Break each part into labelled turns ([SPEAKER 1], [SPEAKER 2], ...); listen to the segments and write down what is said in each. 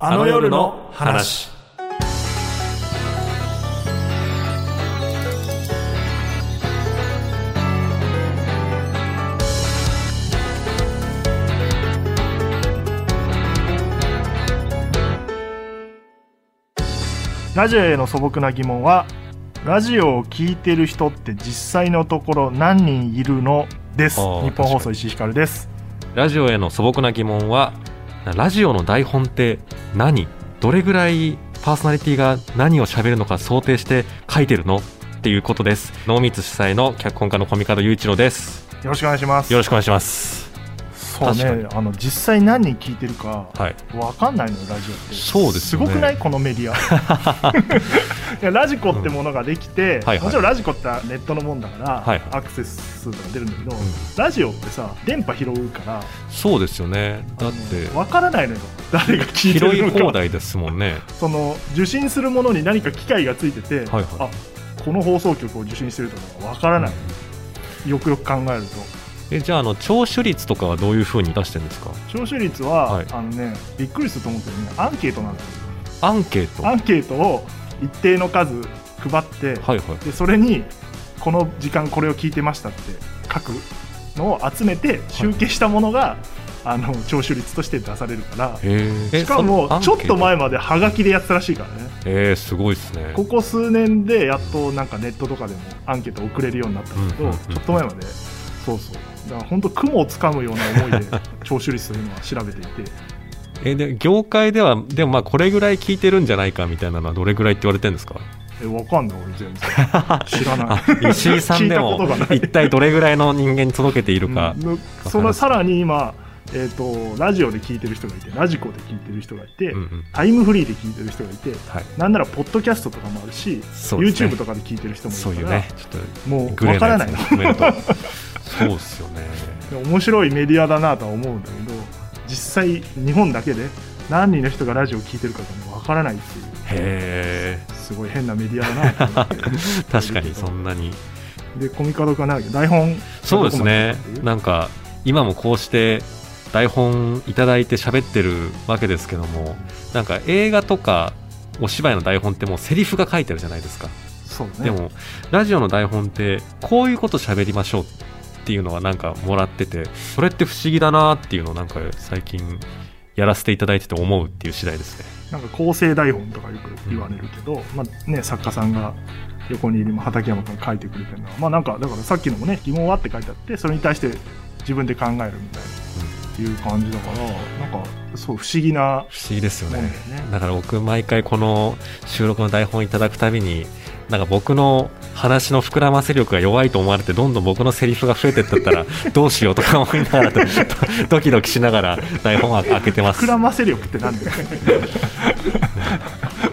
[SPEAKER 1] あの夜の話。ラジオへの素朴な疑問はラジオを聞いてる人って実際のところ何人いるの？です。
[SPEAKER 2] あー
[SPEAKER 1] 日本放送石井ひかるです。
[SPEAKER 2] ラジオへの素朴な疑問はラジオの台本って何？どれぐらいパーソナリティが何を喋るのか想定して書いてるの？っていうことです。濃密主催の脚本家のコミカド雄一郎です。
[SPEAKER 1] よろしくお願いします。
[SPEAKER 2] よろしくお願いします
[SPEAKER 1] そうねあの実際何人聞いてるか
[SPEAKER 2] はい。
[SPEAKER 1] わかんないのよラジオって。
[SPEAKER 2] そうですよね
[SPEAKER 1] ごくない？このメディア。いやラジコってものができて、
[SPEAKER 2] はいはい。
[SPEAKER 1] もちろんラジコってネットのもんだから、
[SPEAKER 2] はいはい。
[SPEAKER 1] アクセス数とか出るんだけど、
[SPEAKER 2] ん。
[SPEAKER 1] ラジオってさ電波拾うから
[SPEAKER 2] そうですよね。だって。
[SPEAKER 1] わからないのよ。誰が聞いて
[SPEAKER 2] 拾い
[SPEAKER 1] るのか。
[SPEAKER 2] 放題ですもんね。
[SPEAKER 1] その受信するものに何か機械がついてて、
[SPEAKER 2] はいはい。
[SPEAKER 1] あこの放送局を受信してるとかわからない、よくよく考えると
[SPEAKER 2] えじゃああの聴取率とかはどういうふうに出してるんですか？
[SPEAKER 1] 聴取率は、
[SPEAKER 2] はい。
[SPEAKER 1] あのねびっくりすると思うけどね。アンケートなんですよ。
[SPEAKER 2] アンケート？
[SPEAKER 1] アンケートを一定の数配って、
[SPEAKER 2] はいはい。
[SPEAKER 1] でそれにこの時間これを聞いてましたって書くのを集めて集計したものが、あの聴取率として出されるから。しかもちょっと前までハガキでやってたらしいからね。
[SPEAKER 2] えー、すごいですね。
[SPEAKER 1] ここ数年でやっとなんかネットとかでもアンケート送れるようになったんだけど、
[SPEAKER 2] うんうんうん。
[SPEAKER 1] ちょっと前まで。そうそうだから本当雲をつかむような思いで 聴取率というのは調べていて。
[SPEAKER 2] えで業界ではでもまあこれぐらい聞いてるんじゃないかみたいなのはどれぐらいって言われてるんですか？
[SPEAKER 1] えわかんない俺全然。知らない。
[SPEAKER 2] 石井さんでも 一体どれぐらいの人間に届けているか、
[SPEAKER 1] うんそのさらに今、えー、とラジオで聞いてる人がいてラジコで聞いてる人がいて、
[SPEAKER 2] うんうん。
[SPEAKER 1] タイムフリーで聞いてる人がいて
[SPEAKER 2] はい、
[SPEAKER 1] なんならポッドキャストとかもあるし、
[SPEAKER 2] ね。
[SPEAKER 1] YouTube とかで聞いてる人もいるから
[SPEAKER 2] そういうねちょっと
[SPEAKER 1] もう
[SPEAKER 2] グレーな
[SPEAKER 1] わからないの
[SPEAKER 2] そうっすよね。
[SPEAKER 1] 面白いメディアだなとは思うんだけど実際日本だけで何人の人がラジオを聞いてるかがわからないっていう。
[SPEAKER 2] へえ。
[SPEAKER 1] すごい変なメディアだな
[SPEAKER 2] 確かにそんなに。
[SPEAKER 1] でコミカドかな台本。
[SPEAKER 2] そうですね。なんか今もこうして台本いただいて喋ってるわけですけどもなんか映画とかお芝居の台本ってもうセリフが書いてあるじゃないですか。
[SPEAKER 1] そうね。
[SPEAKER 2] でもラジオの台本ってこういうこと喋りましょうっていうのはなんかもらっててそれって不思議だなっていうのをなんか最近やらせていただいてて思うっていう次第ですね。
[SPEAKER 1] なんか構成台本とかよく言われるけど、まあね、作家さんが横にいる畠山君が書いてくれてるのは、まあなんか、だからさっきのもね、疑問はって書いてあって、それに対して自分で考えるみたいな、いう感じだから、なんか、そう、不思議な
[SPEAKER 2] 不思議ですよね。だから僕毎回この収録の台本いただくたびになんか僕の話の膨らませ力が弱いと思われてどんどん僕のセリフが増えてったったら どうしようとか思いながら ドキドキしながら台本は開けてます
[SPEAKER 1] 膨らませ力ってなんだよ。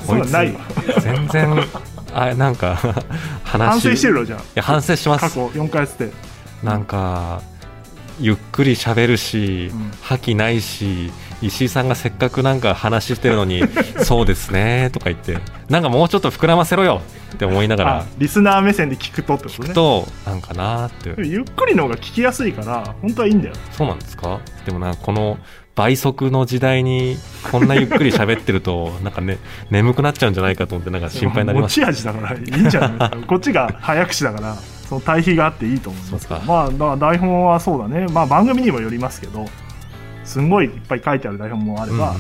[SPEAKER 1] そんなんないわ。
[SPEAKER 2] 全然あなんか話
[SPEAKER 1] 反省してるのじゃ
[SPEAKER 2] いや反省しま
[SPEAKER 1] あ。過
[SPEAKER 2] す
[SPEAKER 1] 去4回やってて。
[SPEAKER 2] なんかゆっくり喋るし、
[SPEAKER 1] うん
[SPEAKER 2] 覇気ないし石井さんがせっかくなんか話してるのに そうですねとか言ってなんかもうちょっと膨らませろよって思いなが
[SPEAKER 1] あ
[SPEAKER 2] ら、
[SPEAKER 1] リスナー目線で聞くとってことね。
[SPEAKER 2] となんかなーって。
[SPEAKER 1] ゆっくりの方が聞きやすいから、本当はいいんだよ。
[SPEAKER 2] そうなんですか？でもなこの倍速の時代にこんなゆっくり喋ってると なんかね眠くなっちゃうんじゃないかと思ってなんか心配になりま
[SPEAKER 1] 持
[SPEAKER 2] す
[SPEAKER 1] ち味だからいいんじゃない こっちが早口だからその対比があっていいと思います。まあだから台本はそうだね。まあ番組にもよりますけどすんごいいっぱい書いてある台本もあれば、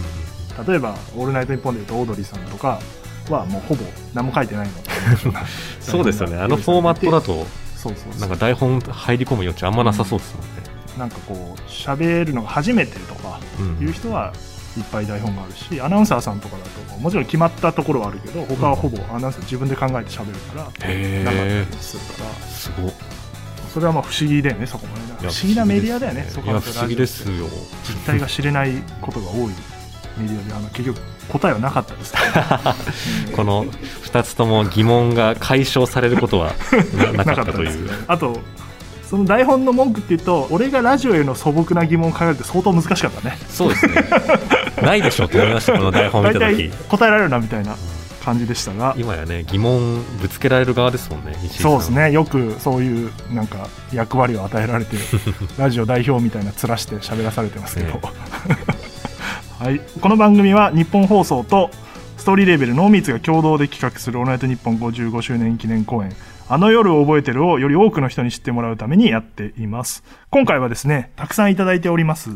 [SPEAKER 1] 例えば「オールナイトニッポン」でいうとオードリーさんとかはもうほぼ何も書いてないの。
[SPEAKER 2] そうですよね。あのフォーマットだと
[SPEAKER 1] そうそう
[SPEAKER 2] なんか台本入り込む余地あんまなさそうですもんね、
[SPEAKER 1] なんかこう喋るのが初めてとか
[SPEAKER 2] うん。
[SPEAKER 1] いう人はいっぱい台本があるしアナウンサーさんとかだともちろん決まったところはあるけど他はほぼアナウンサー自分で考えて喋るから
[SPEAKER 2] へ
[SPEAKER 1] なかった
[SPEAKER 2] え
[SPEAKER 1] りするから。
[SPEAKER 2] すごい
[SPEAKER 1] それはまあ不思議だよねそこまで不思議なメディアだよねそこまで
[SPEAKER 2] 不思議ですよ。
[SPEAKER 1] 実態が知れないことが多いメディアであの結局答えはなかったです
[SPEAKER 2] この2つとも疑問が解消されることはな なかったという。
[SPEAKER 1] あとその台本の文句っていうと俺がラジオへの素朴な疑問を考えるって相当難しかったね。
[SPEAKER 2] そうですね。ないでしょうと思いましたこの台本見
[SPEAKER 1] 大体
[SPEAKER 2] た時
[SPEAKER 1] 答えられるなみたいな感じでしたが。
[SPEAKER 2] 今やね疑問ぶつけられる側ですもんね
[SPEAKER 1] そうですね。よくそういうなんか役割を与えられて ラジオ代表みたいな面して喋らされてますけど、
[SPEAKER 2] ね。
[SPEAKER 1] はい、この番組は日本放送とストーリーレーベルノーミーツが共同で企画する「オールナイトニッポン」55周年記念公演「あの夜を覚えてる」をより多くの人に知ってもらうためにやっています。今回はですねたくさんいただいております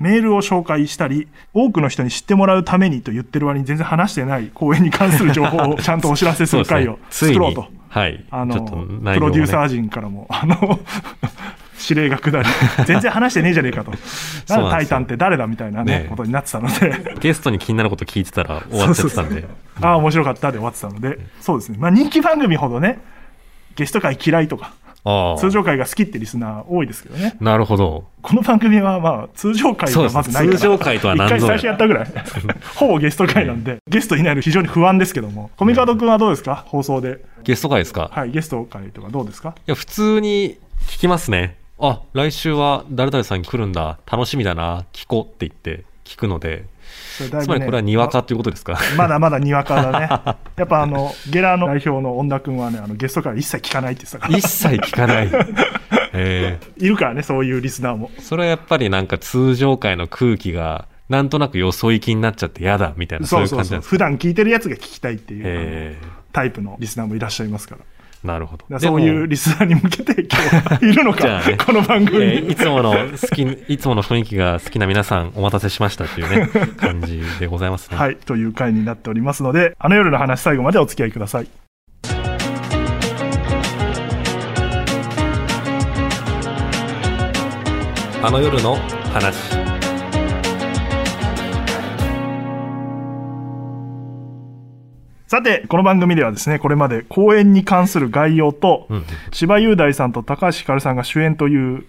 [SPEAKER 1] メールを紹介したり多くの人に知ってもらうためにと言ってる割に全然話してない公演に関する情報をちゃんとお知らせする回を作ろうと
[SPEAKER 2] はい。
[SPEAKER 1] あの、
[SPEAKER 2] ね
[SPEAKER 1] プロデューサー陣からも、あの、指令が下り、全然話してねえじゃねえかと。なんでタイタンって誰だみたいなね
[SPEAKER 2] ね、
[SPEAKER 1] ことになってたので、
[SPEAKER 2] ゲストに気になること聞いてたら終わっちゃってたんで。
[SPEAKER 1] ああ、面白かったで終わってたので、そうですね。まあ人気番組ほどね、ゲスト会嫌いとか。通常会が好きってリスナー多いですけどね。
[SPEAKER 2] なるほど。
[SPEAKER 1] この番組はまあ通常会がまずないから。
[SPEAKER 2] 通常会とは何ぞや
[SPEAKER 1] 一回最初やったぐらい。ほぼゲスト会なんで、ゲストいないの非常に不安ですけども。コミカド君はどうですか？放送で。
[SPEAKER 2] ゲスト会ですか？
[SPEAKER 1] はい、ゲスト会とかどうですか？
[SPEAKER 2] いや、普通に聞きますね。あ、来週は誰々さんに来るんだ。楽しみだな。聞こうって言って聞くので。
[SPEAKER 1] それだいぶね
[SPEAKER 2] つまりこれはにわかということですか？
[SPEAKER 1] まだまだにわかだね。やっぱあの、ゲラの代表の恩田君はね、あのゲストから一切聞かないって言ってたから。
[SPEAKER 2] 一切聞かない。え
[SPEAKER 1] いるからね、そういうリスナーも。
[SPEAKER 2] ー、それはやっぱりなんか通常会の空気が、なんとなくよそ行きになっちゃって嫌だみたいな、そういう。感じなんですか？
[SPEAKER 1] 普段聞いてるやつが聞きたいっていう、タイプのリスナーもいらっしゃいますから。
[SPEAKER 2] ー、なるほど。
[SPEAKER 1] そういうリスナーに向けて今日はいるのか、
[SPEAKER 2] じゃあね
[SPEAKER 1] この番組に。
[SPEAKER 2] えーいつもの好き、いつもの雰囲気が好きな皆さんお待たせしましたというね、感じでございますね。
[SPEAKER 1] はい、という回になっておりますので、あの夜の話最後までお付き合いください。
[SPEAKER 2] あの夜の話。
[SPEAKER 1] さて、この番組ではですね、これまで公演に関する概要と、
[SPEAKER 2] うん。
[SPEAKER 1] 柴雄大さんと高橋ひかるさんが主演という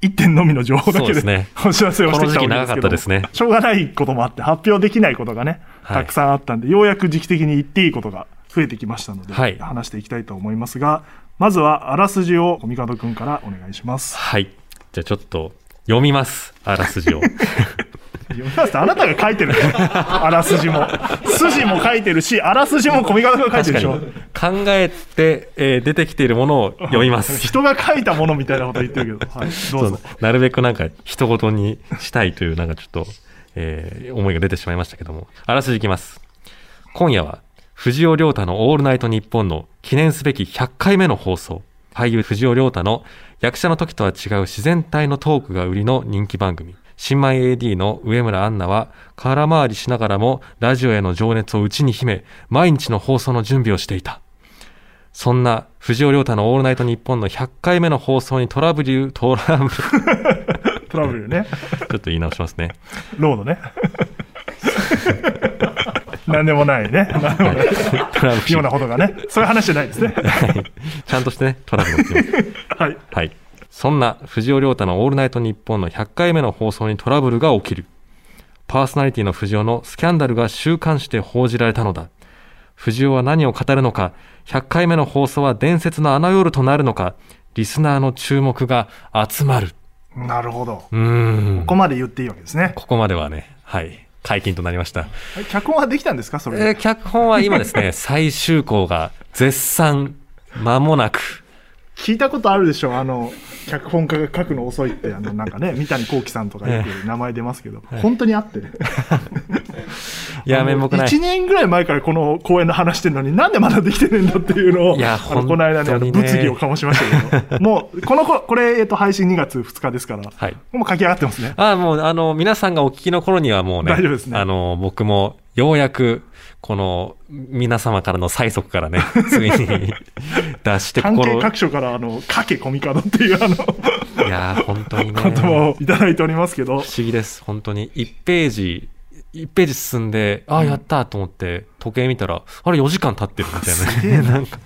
[SPEAKER 1] 一点のみの情報だけで
[SPEAKER 2] ね
[SPEAKER 1] お知らせをしてきたわけですけど
[SPEAKER 2] この時期長かったですね
[SPEAKER 1] しょうがないこともあって発表できないことがね、
[SPEAKER 2] はい
[SPEAKER 1] たくさんあったんでようやく時期的に言っていいことが増えてきましたので、
[SPEAKER 2] はい
[SPEAKER 1] 話していきたいと思いますがまずはあらすじをコミカドくんからお願いします
[SPEAKER 2] はい。じゃあちょっと読みます。あらすじを。
[SPEAKER 1] 読みますってあなたが書いてる あらすじも筋も書いてるしあらすじもコミカドくんが書いてるでしょ
[SPEAKER 2] 考えて、えー出てきているものを読みます。
[SPEAKER 1] 人が書いたものみたいなこと言ってるけど、はい、どうぞ
[SPEAKER 2] なるべくなんか人事にしたいというなんかちょっと、えー思いが出てしまいましたけども。あらすじいきます。今夜は藤尾亮太のオールナイトニッポンの記念すべき100回目の放送。俳優藤尾亮太の役者の時とは違う自然体のトークが売りの人気番組。新米 AD の上村アンナは空回りしながらもラジオへの情熱を内に秘め、毎日の放送の準備をしていた。そんな藤尾亮太のオールナイトニッポンの100回目の放送にトラブル、トラブル、
[SPEAKER 1] トラブルね
[SPEAKER 2] ちょっと言い直しますね。
[SPEAKER 1] ロードね。なんでもないね。
[SPEAKER 2] トラブル。
[SPEAKER 1] ようなことがね。そういう話じゃないですね。
[SPEAKER 2] はいちゃんとしてね、トラブルって。
[SPEAKER 1] はい。
[SPEAKER 2] はい。そんな藤尾亮太のオールナイトニッポンの100回目の放送にトラブルが起きる。パーソナリティの藤尾のスキャンダルが週刊誌で報じられたのだ。藤尾は何を語るのか、100回目の放送は伝説のあの夜となるのか、リスナーの注目が集まる。
[SPEAKER 1] なるほど。
[SPEAKER 2] うーん。
[SPEAKER 1] ここまで言っていいわけですね。
[SPEAKER 2] ここまではね、はい、解禁となりました。
[SPEAKER 1] はい脚本はできたんですかそれで？
[SPEAKER 2] えー脚本は今ですね、最終稿が絶賛、間もなく、
[SPEAKER 1] 聞いたことあるでしょ？あの、脚本家が書くの遅いって、あの、なんかね、三谷幸喜さんとかよく名前出ますけど、本当にあって。
[SPEAKER 2] いや、めんぼくない。
[SPEAKER 1] 1年ぐらい前からこの公演の話してるのに、なんでまだできてねえんだっていうのを、
[SPEAKER 2] いや
[SPEAKER 1] あのこの間ね、あの物議を醸しましたけど、もう、このこ、これ、えっと、配信2月2日ですから、
[SPEAKER 2] はい。
[SPEAKER 1] もう書き上がってますね。
[SPEAKER 2] あもう、あの、皆さんがお聞きの頃にはもうね、
[SPEAKER 1] 大丈夫ですね
[SPEAKER 2] あの、僕も、ようやく、この、皆様からの催促からね、ついに出して
[SPEAKER 1] 関係
[SPEAKER 2] 心、
[SPEAKER 1] 各所から、あの、かけコミカドっていう、あの、
[SPEAKER 2] いやー、本当にね、
[SPEAKER 1] 言葉をいただいておりますけど
[SPEAKER 2] 不、思議です、本当に。1ページ、1ページ進んで、ああ、やったと思って、時計見たら、あれ4時間経ってるみたいなね。なんか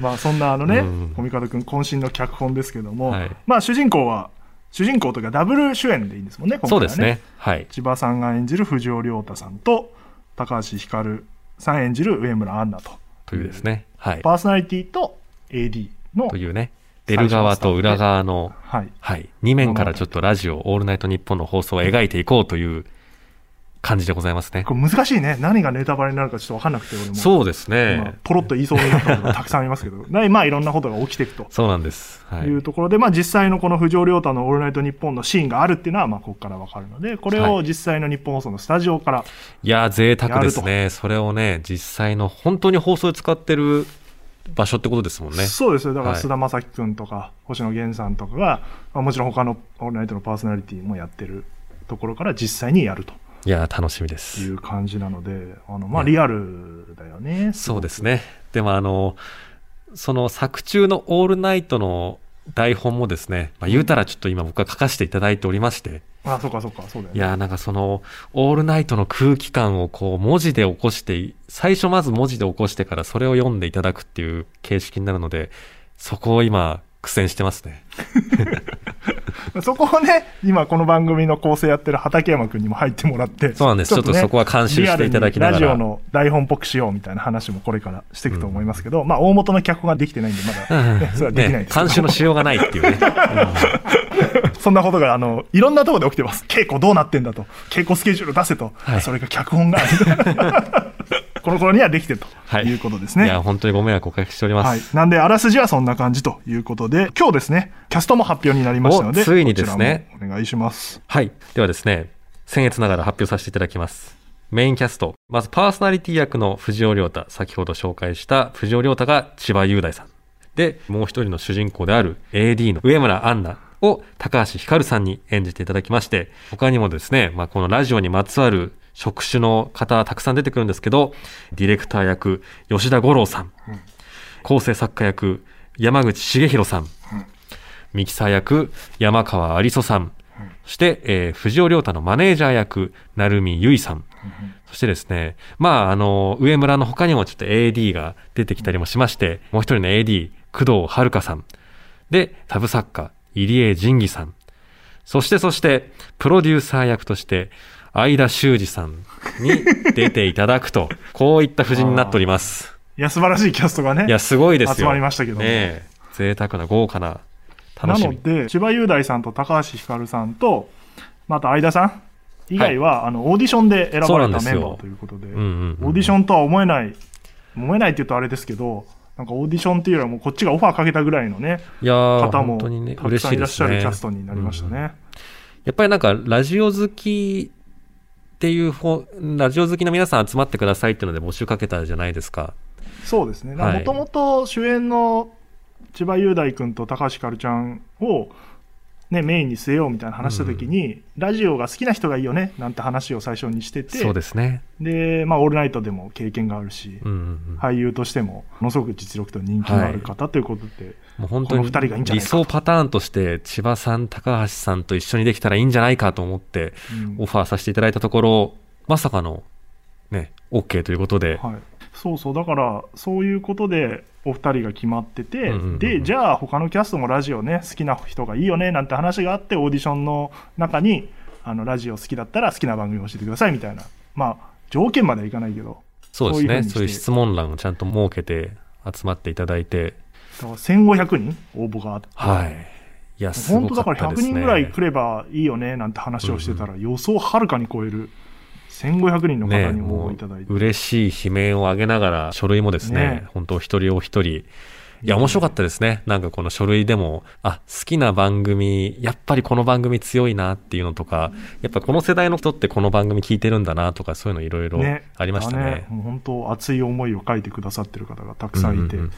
[SPEAKER 1] まあ、そんなあのね
[SPEAKER 2] うん、
[SPEAKER 1] コミカドくん渾身の脚本ですけども、
[SPEAKER 2] はい
[SPEAKER 1] まあ、主人公は、主人公というかダブル主演でいいんですもんね、今回は
[SPEAKER 2] そうですね。はい。
[SPEAKER 1] 千葉さんが演じる藤尾亮太さんと、高橋ひかるさん演じる上村アンナと。
[SPEAKER 2] というですね。はい。
[SPEAKER 1] パーソナリティと AD の
[SPEAKER 2] と、いうね、出る側と裏側の、
[SPEAKER 1] はい。
[SPEAKER 2] はい。2面からちょっとラジオ、オールナイトニッポンの放送を描いていこうという感じでございますね。
[SPEAKER 1] これ難しいね。何がネタバレになるかちょっと分かんなくて、俺も。
[SPEAKER 2] そうです
[SPEAKER 1] 今
[SPEAKER 2] ね。
[SPEAKER 1] ポロッと言いそうになったことがたくさんありますけど、でまあいろんなことが起きていくと。
[SPEAKER 2] そうなんです。はい
[SPEAKER 1] い。うところで、まあ、実際のこの藤尾亮太の「オールナイトニッポン」のシーンがあるっていうのは、まあ、ここからわかるので、これを実際の日本放送のスタジオから、
[SPEAKER 2] いやー、贅沢ですね。それをね、実際の本当に放送で使ってる場所ってことですもんね。
[SPEAKER 1] そうですよ、だから
[SPEAKER 2] はい
[SPEAKER 1] 菅田将暉君とか、星野源さんとかが、まあ、もちろん他の「オールナイト」のパーソナリティもやってるところから実際にやると
[SPEAKER 2] いやー、楽しみで
[SPEAKER 1] い
[SPEAKER 2] す。
[SPEAKER 1] う感じなので、あのまあ、リアルだよね。
[SPEAKER 2] そうですね。でもあの、その作中のオールナイトの台本もですね、まあ、言うたらちょっと今僕は書かせていただいておりまして、
[SPEAKER 1] あ、そうか、そうか、そうだよね。
[SPEAKER 2] いやーなんかその、オールナイトの空気感をこう文字で起こして、最初まず文字で起こしてからそれを読んでいただくっていう形式になるので、そこを今苦戦してますね。
[SPEAKER 1] そこをね、今この番組の構成やってる畠山君にも入ってもらって、
[SPEAKER 2] そうなんです。ちょっと
[SPEAKER 1] ね
[SPEAKER 2] そこは監修していただきながら。
[SPEAKER 1] ラジオの台本っぽくしようみたいな話もこれからしていくと思いますけど、まあ大元の脚本ができてないんで、まだ、ね、それはできない
[SPEAKER 2] ね
[SPEAKER 1] ですけど、
[SPEAKER 2] 監修のしようがないっていうね。
[SPEAKER 1] そんなことが、あの、いろんなところで起きてます。稽古どうなってんだと。稽古スケジュール出せと。
[SPEAKER 2] はい
[SPEAKER 1] それが脚本が、この頃にはできてると
[SPEAKER 2] はい
[SPEAKER 1] いうことです
[SPEAKER 2] い、
[SPEAKER 1] ね。
[SPEAKER 2] や、本当にご迷惑おかけしております。
[SPEAKER 1] はい。なんで、あらすじはそんな感じということで、今日ですね、キャストも発表になりましたので、
[SPEAKER 2] おついにですね
[SPEAKER 1] お願いします。
[SPEAKER 2] はい。ではですね、僭越ながら発表させていただきます。メインキャスト。まずパーソナリティ役の藤尾亮太。先ほど紹介した藤尾亮太が千葉雄大さん。で、もう一人の主人公である AD の上村アンナを高橋ひかるさんに演じていただきまして、他にもですね、まあ、このラジオにまつわる職種の方たくさん出てくるんですけど、ディレクター役吉田五郎さん。構成作家役山口茂弘さん。ミキサー役山川有磯さん。そして、えー藤尾亮太のマネージャー役、成海結衣さん。そしてですね、まあ、あの、上村の他にもちょっと AD が出てきたりもしまして、もう一人の AD、工藤遥さん。で、タブ作家、入江仁義さん。そして、そして、プロデューサー役として、相田修二さんに出ていただくと、こういった布陣になっております。
[SPEAKER 1] いや、素晴らしいキャストがね。
[SPEAKER 2] いや、すごいですよ。
[SPEAKER 1] 集まりましたけども
[SPEAKER 2] ねえ贅沢な豪華な、
[SPEAKER 1] な
[SPEAKER 2] 楽しみ。
[SPEAKER 1] ので、千葉雄大さんと高橋ひかるさんと、また相田さん以外は、あの、オーディションで選ばれたメンバーということで、
[SPEAKER 2] うんうんうん
[SPEAKER 1] オーディションとは思えない、思えないって言うとあれですけど、なんかオーディションっていうよりはもうこっちがオファーかけたぐらいのね、
[SPEAKER 2] いやー、
[SPEAKER 1] 方も
[SPEAKER 2] 本当にね、
[SPEAKER 1] たくさんいらっしゃる
[SPEAKER 2] ね。
[SPEAKER 1] キャストになりましたね。
[SPEAKER 2] うんやっぱりなんか、ラジオ好きっていう方、ラジオ好きの皆さん集まってくださいっていうので募集かけたじゃないですか。
[SPEAKER 1] そうですね。
[SPEAKER 2] はい
[SPEAKER 1] もともと主演の千葉雄大君と高橋ひかるちゃんを、ね、メインに据えようみたいな話した時に、ラジオが好きな人がいいよねなんて話を最初にしてて、
[SPEAKER 2] そうですね。
[SPEAKER 1] で、まあ、オールナイトでも経験があるし、
[SPEAKER 2] うんうんうん。
[SPEAKER 1] 俳優としても、ものすごく実力と人気のある方ということで、
[SPEAKER 2] もう本当に
[SPEAKER 1] この二人がいいんじゃな
[SPEAKER 2] 理
[SPEAKER 1] いかと。
[SPEAKER 2] 想パターンとして、千葉さん、高橋さんと一緒にできたらいいんじゃないかと思って、
[SPEAKER 1] うん。
[SPEAKER 2] オファーさせていただいたところ、まさかの、ね、OK ということで、
[SPEAKER 1] はい、そうそう、だから、そういうことで、お二人が決まってて、
[SPEAKER 2] うんうんうんうん
[SPEAKER 1] で、じゃあ、他のキャストもラジオね、好きな人がいいよね、なんて話があって、オーディションの中に、あの、ラジオ好きだったら好きな番組を教えてください、みたいな。まあ、条件まではいかないけど、
[SPEAKER 2] そうですね。
[SPEAKER 1] そういう
[SPEAKER 2] 質問欄をちゃんと設けて集まっていただいて、
[SPEAKER 1] だから1500人応募があって、
[SPEAKER 2] はい。いや、すご
[SPEAKER 1] 本当だから100
[SPEAKER 2] かったですね。
[SPEAKER 1] 人ぐらい来ればいいよね、なんて話をしてたら、予想をはるかに超える、1500人の方
[SPEAKER 2] ね、
[SPEAKER 1] に応
[SPEAKER 2] も
[SPEAKER 1] 募いただいうて。
[SPEAKER 2] 嬉しい悲鳴を上げながら、書類もですね、
[SPEAKER 1] ね。
[SPEAKER 2] 本当一人お一人、いや、面白かったですね。なんかこの書類でも、あ、好きな番組、やっぱりこの番組強いなっていうのとか、やっぱこの世代の人ってこの番組聞いてるんだなとか、そういうのいろいろ
[SPEAKER 1] ね、
[SPEAKER 2] ありましたね。
[SPEAKER 1] もう本当熱い思いを書いてくださってる方がたくさんいて、
[SPEAKER 2] うんうん。うん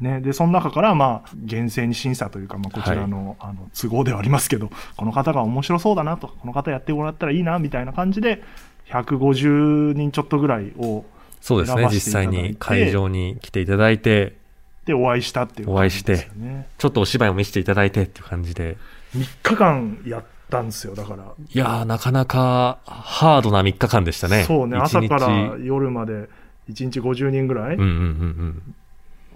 [SPEAKER 1] ね、でその中から、まあ、厳正に審査というか、まあ、こちらの,、あの都合ではありますけど、この方が面白そうだなと、この方やってもらったらいいなみたいな感じで、150人ちょっとぐらいを
[SPEAKER 2] そうですね。実際に会場に来ていただいて、
[SPEAKER 1] でお会いしたっていう感じですよね。
[SPEAKER 2] ちょっとお芝居も見せていただいてっていう感じで。
[SPEAKER 1] 3日間やったんですよ、だから。
[SPEAKER 2] いやー、なかなかハードな3日間でしたね。
[SPEAKER 1] そうね、朝から夜まで1日50人ぐらい、
[SPEAKER 2] うんうんうん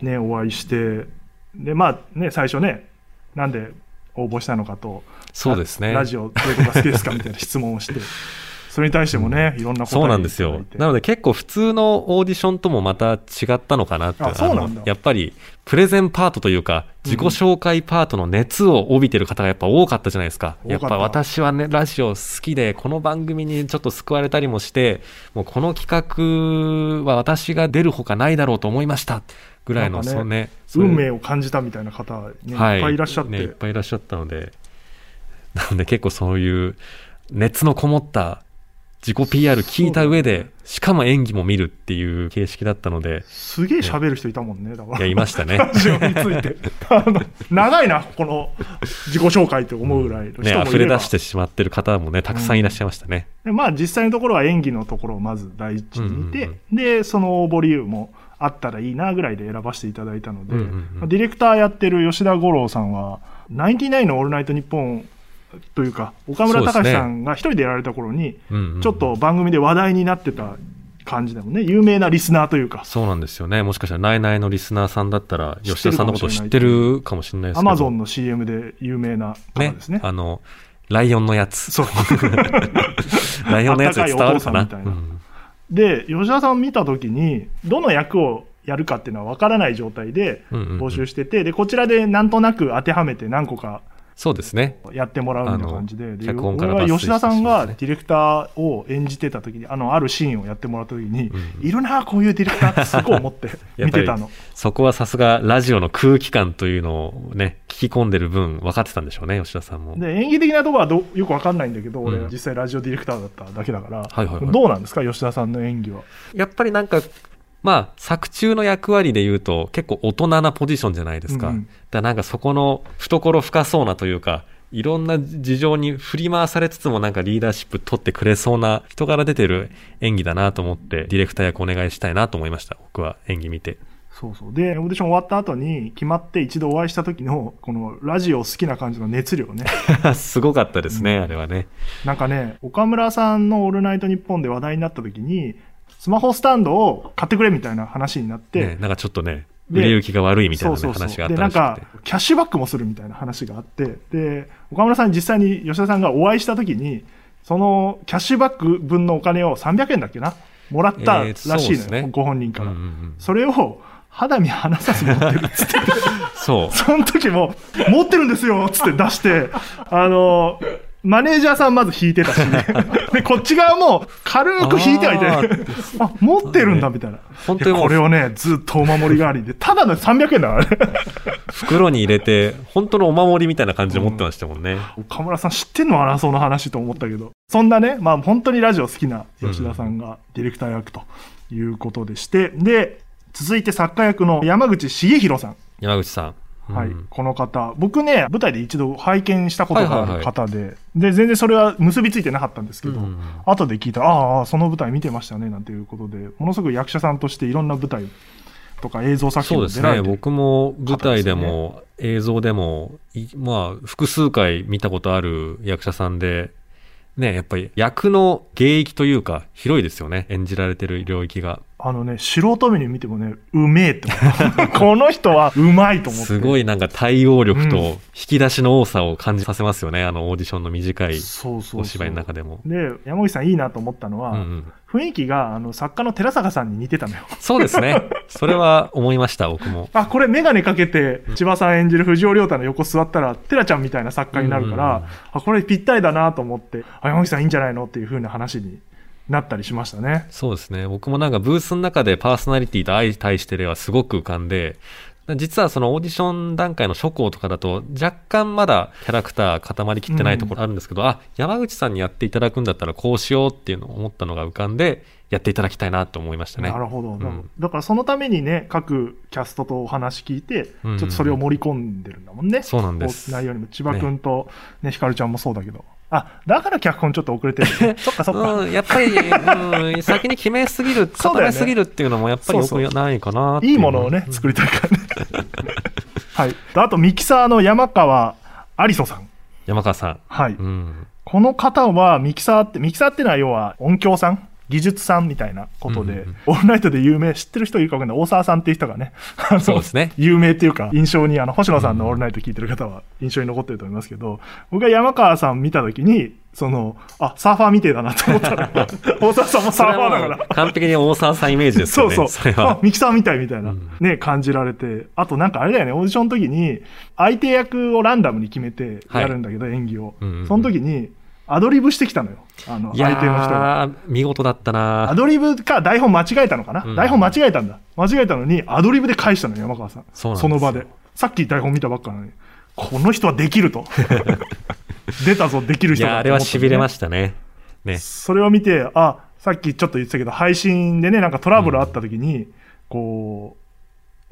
[SPEAKER 2] うん。
[SPEAKER 1] ね、お会いして、で、まあね、最初ね、なんで応募したのかと、
[SPEAKER 2] そうですね。
[SPEAKER 1] ラジオどういうことが好きですかみたいな質問をして、それに対してもね、いろんな
[SPEAKER 2] そうなんですよなので結構普通のオーディションともまた違ったのかなって。
[SPEAKER 1] あそうなんだ
[SPEAKER 2] のやっぱりプレゼンパートというか、自己紹介パートの熱を帯びてる方がやっぱ多かったじゃないですか。
[SPEAKER 1] 多かった
[SPEAKER 2] やっぱ私はね、ラジオ好きで、この番組にちょっと救われたりもして、もうこの企画は私が出るほかないだろうと思いました。ぐらいの、
[SPEAKER 1] ね
[SPEAKER 2] そうね。
[SPEAKER 1] 運命を感じたみたいな方、ね、いっ
[SPEAKER 2] はい、
[SPEAKER 1] ぱいいらっしゃって、
[SPEAKER 2] ね、いっぱいいらっしゃったので、なので結構そういう熱のこもった自己 PR 聞いた上で、しかも演技も見るっていう形式だったので、
[SPEAKER 1] すげえ喋る人いたもんね、だから。
[SPEAKER 2] いや、いましたね。
[SPEAKER 1] ラジオについて。長いな、この自己紹介って思うぐらいの人もいれ
[SPEAKER 2] ね、
[SPEAKER 1] ば、
[SPEAKER 2] 溢れ出してしまってる方もね、たくさんいらっしゃいましたね。
[SPEAKER 1] でまあ実際のところは演技のところをまず第一に見て、
[SPEAKER 2] うん
[SPEAKER 1] で、その応募理由もあったらいいなぐらいで選ばせていただいたので、
[SPEAKER 2] うんうんうん
[SPEAKER 1] まあディレクターやってる吉田五郎さんは、ナインティナインのオールナイトニッポンというか、岡村隆史さんが一人でやられた頃に、ちょっと番組で話題になってた感じだもんね。有名なリスナーというか、
[SPEAKER 2] そうなんですよね。もしかしたら、ナイナイのリスナーさんだったら、吉田さんのことを知ってるかもしれないです。
[SPEAKER 1] アマゾンの CM で有名な方
[SPEAKER 2] ね
[SPEAKER 1] ですね。
[SPEAKER 2] あの、ライオンのやつ。
[SPEAKER 1] そう。
[SPEAKER 2] ライオンのやつで伝わるかな？
[SPEAKER 1] で、吉田さんを見たときに、どの役をやるかっていうのは分からない状態で募集してて、で、こちらでなんとなく当てはめて何個か
[SPEAKER 2] そうですね。
[SPEAKER 1] やってもらうみたいな感じで、で俺は吉田さんがディレクターを演じてた時に、あの、あるシーンをやってもらった時に、
[SPEAKER 2] うん
[SPEAKER 1] いるな、こういうディレクターってすごい思って 見てたの。
[SPEAKER 2] そこはさすがラジオの空気感というのをね、聞き込んでる分分かってたんでしょうね、吉田さんも。
[SPEAKER 1] で、演技的なところはどよく分かんないんだけど、俺
[SPEAKER 2] うん
[SPEAKER 1] 実際ラジオディレクターだっただけだから、
[SPEAKER 2] はいはいはい
[SPEAKER 1] どうなんですか、吉田さんの演技は？
[SPEAKER 2] やっぱりなんか、まあ、作中の役割で言うと結構大人なポジションじゃないですか。
[SPEAKER 1] うんうん
[SPEAKER 2] だからなんかそこの懐深そうなというか、いろんな事情に振り回されつつもなんかリーダーシップ取ってくれそうな人から出てる演技だなと思って、ディレクター役お願いしたいなと思いました。僕は演技見て。
[SPEAKER 1] そうそう。で、オーディション終わった後に、決まって一度お会いした時の、このラジオ好きな感じの熱量ね。
[SPEAKER 2] すごかったですね、あれはね。
[SPEAKER 1] なんかね、岡村さんのオールナイトニッポンで話題になった時に、スマホスタンドを買ってくれみたいな話になって、
[SPEAKER 2] ねなんかちょっとね、
[SPEAKER 1] で
[SPEAKER 2] 売れ行きが悪いみたいな、ね、
[SPEAKER 1] そうそうそう
[SPEAKER 2] 話があっ
[SPEAKER 1] で、なんか。、キャッシュバックもするみたいな話があって、で、岡村さんに実際に吉田さんがお会いした時に、そのキャッシュバック分のお金を300円だっけなもらったら
[SPEAKER 2] え
[SPEAKER 1] しいのよ、
[SPEAKER 2] ーそうですね
[SPEAKER 1] ご本人から。
[SPEAKER 2] うんうんうん
[SPEAKER 1] それを、肌身離さず持ってるっつって。
[SPEAKER 2] そう。
[SPEAKER 1] その時も、持ってるんですよっつって出して、あの、マネージャーさんまず引いてたし、で、こっち側も軽く引いてはいて、
[SPEAKER 2] あ
[SPEAKER 1] あ持ってるんだみたいな。
[SPEAKER 2] 本当に
[SPEAKER 1] これをね、ずっとお守り代わりで、ただの300円だからね。
[SPEAKER 2] 袋に入れて、本当のお守りみたいな感じで持ってましたもんね。
[SPEAKER 1] 岡村さん知ってんのかな、その話と思ったけど。そんなね、まあ本当にラジオ好きな吉田さんがディレクター役ということでして、で、続いて作家役の山口重弘さん。
[SPEAKER 2] 山口さん。
[SPEAKER 1] はい、
[SPEAKER 2] うん
[SPEAKER 1] この方、僕ね、舞台で一度拝見したことがある
[SPEAKER 2] はいはいはい。
[SPEAKER 1] 方で、で、全然それは結びついてなかったんですけど、
[SPEAKER 2] うん
[SPEAKER 1] 後で聞いたら、ああ、その舞台見てましたね、なんていうことで、ものすごく役者さんとしていろんな舞台とか映像作品
[SPEAKER 2] そうですね。
[SPEAKER 1] も出られてる
[SPEAKER 2] 僕も舞台でも映像でも、いまあ、複数回見たことある役者さんで、ね、やっぱり役の芸域というか、広いですよね。演じられてる領域が。
[SPEAKER 1] あのね、素人目に見てもね、うめえって思った。この人はうまいと思って。
[SPEAKER 2] すごいなんか対応力と
[SPEAKER 1] うん
[SPEAKER 2] 引き出しの多さを感じさせますよね。あのオーディションの短い
[SPEAKER 1] そうそうそう
[SPEAKER 2] お芝居の中でも。
[SPEAKER 1] で、山口さんいいなと思ったのは、
[SPEAKER 2] うんうん
[SPEAKER 1] 雰囲気があの作家の寺坂さんに似てたのよ。
[SPEAKER 2] そうですね。それは思いました、僕も。
[SPEAKER 1] あ、これメガネかけて、千葉さん演じる藤尾亮太の横座ったら、テラちゃんみたいな作家になるから、
[SPEAKER 2] うんうんうん
[SPEAKER 1] あ、これぴったりだなと思って、あ、山口さんいいんじゃないのっていう風な話になったりしましたね。
[SPEAKER 2] そうですね。僕もなんかブースの中でパーソナリティと相対してればすごく浮かんで、実はそのオーディション段階の初稿とかだと若干まだキャラクター固まりきってないところあるんですけど、あ、山口さんにやっていただくんだったらこうしようっていうのを思ったのが浮かんで、やっていただきたいなと思いましたね。
[SPEAKER 1] なるほど、
[SPEAKER 2] ん
[SPEAKER 1] だからそのためにね、各キャストとお話聞いて、
[SPEAKER 2] うんうん
[SPEAKER 1] ちょっとそれを盛り込んでるんだもんね。
[SPEAKER 2] そうなんです
[SPEAKER 1] 内容にも、千葉くんとね、ひかるちゃんもそうだけど。あ、だから脚本ちょっと遅れてる。そっかそっか。
[SPEAKER 2] うん、やっぱり、うん、先に決めすぎる、固めすぎるっていうのもやっぱりよくないかなってい
[SPEAKER 1] いものをね、作りたいからね。はい。あと、ミキサーの山川有磯さん。
[SPEAKER 2] 山川さん。
[SPEAKER 1] はい。
[SPEAKER 2] うん。
[SPEAKER 1] この方はミキサーって、ミキサーってのは要は音響さん技術さんみたいなことで、
[SPEAKER 2] うんうんうん
[SPEAKER 1] オールナイトで有名、知ってる人いるか分かんない、大沢さんっていう人がね、
[SPEAKER 2] そうですね
[SPEAKER 1] 有名っていうか、印象に、あの、星野さんのオールナイト聞いてる方は印象に残ってると思いますけど、僕が山川さん見たときに、その、あ、サーファーみてえだなと思ったら、大沢さんもサーファーだから。
[SPEAKER 2] 完璧に大沢さんイメージですよね。
[SPEAKER 1] そうそう。あ
[SPEAKER 2] それは、。
[SPEAKER 1] ミキサーみたいみたいな、
[SPEAKER 2] うん
[SPEAKER 1] ね、感じられて。あとなんかあれだよね、オーディションの時に、相手役をランダムに決めてやるんだけど、演技を、
[SPEAKER 2] うんうんうん
[SPEAKER 1] その時に、アドリブしてきたのよ。あの、相手の人が。
[SPEAKER 2] ー、見事だったな
[SPEAKER 1] アドリブか台本間違えたのかな、
[SPEAKER 2] うん
[SPEAKER 1] 台本間違えたんだ。間違えたのに、アドリブで返したのよ、山川さん。
[SPEAKER 2] そうなんですよ
[SPEAKER 1] の場で。さっき台本見たばっかなのに、この人はできると。出たぞ、できる
[SPEAKER 2] いや、
[SPEAKER 1] 人だ
[SPEAKER 2] あれは痺れま
[SPEAKER 1] し
[SPEAKER 2] したね。ね。
[SPEAKER 1] それを見て、あ、さっきちょっと言ってたけど、配信でね、なんかトラブルあった時に、こう、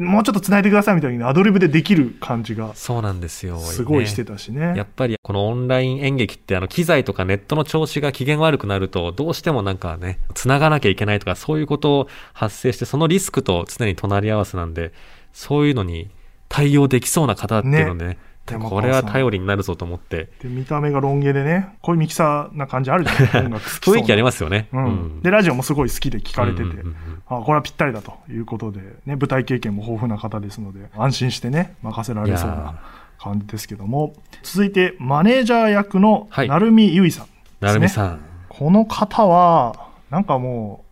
[SPEAKER 1] もうちょっと繋いでくださいみたいにアドリブでできる感じが、
[SPEAKER 2] そうなんですよ。
[SPEAKER 1] すごいして
[SPEAKER 2] た。
[SPEAKER 1] たしね。
[SPEAKER 2] やっぱりこのオンライン演劇ってあの機材とかネットの調子が機嫌悪くなるとどうしてもなんかね、繋がなきゃいけないとかそういうことを発生してそのリスクと常に隣り合わせなんで、そういうのに対応できそうな方っていうのでね、
[SPEAKER 1] 山川さん
[SPEAKER 2] これは頼りになるぞと思って、
[SPEAKER 1] で、見た目がロン毛でね、こういうミキサーな感じあるじゃん。音楽好き
[SPEAKER 2] 雰囲気ありますよね。
[SPEAKER 1] うん。で、ラジオもすごい好きで聞かれてて、
[SPEAKER 2] うんうんうん。うん
[SPEAKER 1] あ、これはぴったりだと。いうことで、ね、舞台経験も豊富な方ですので、安心してね、任せられそうな感じですけども、続いて、マネージャー役の
[SPEAKER 2] はい。
[SPEAKER 1] 成海結衣さん、
[SPEAKER 2] なるみさん。
[SPEAKER 1] この方は、なんかもう、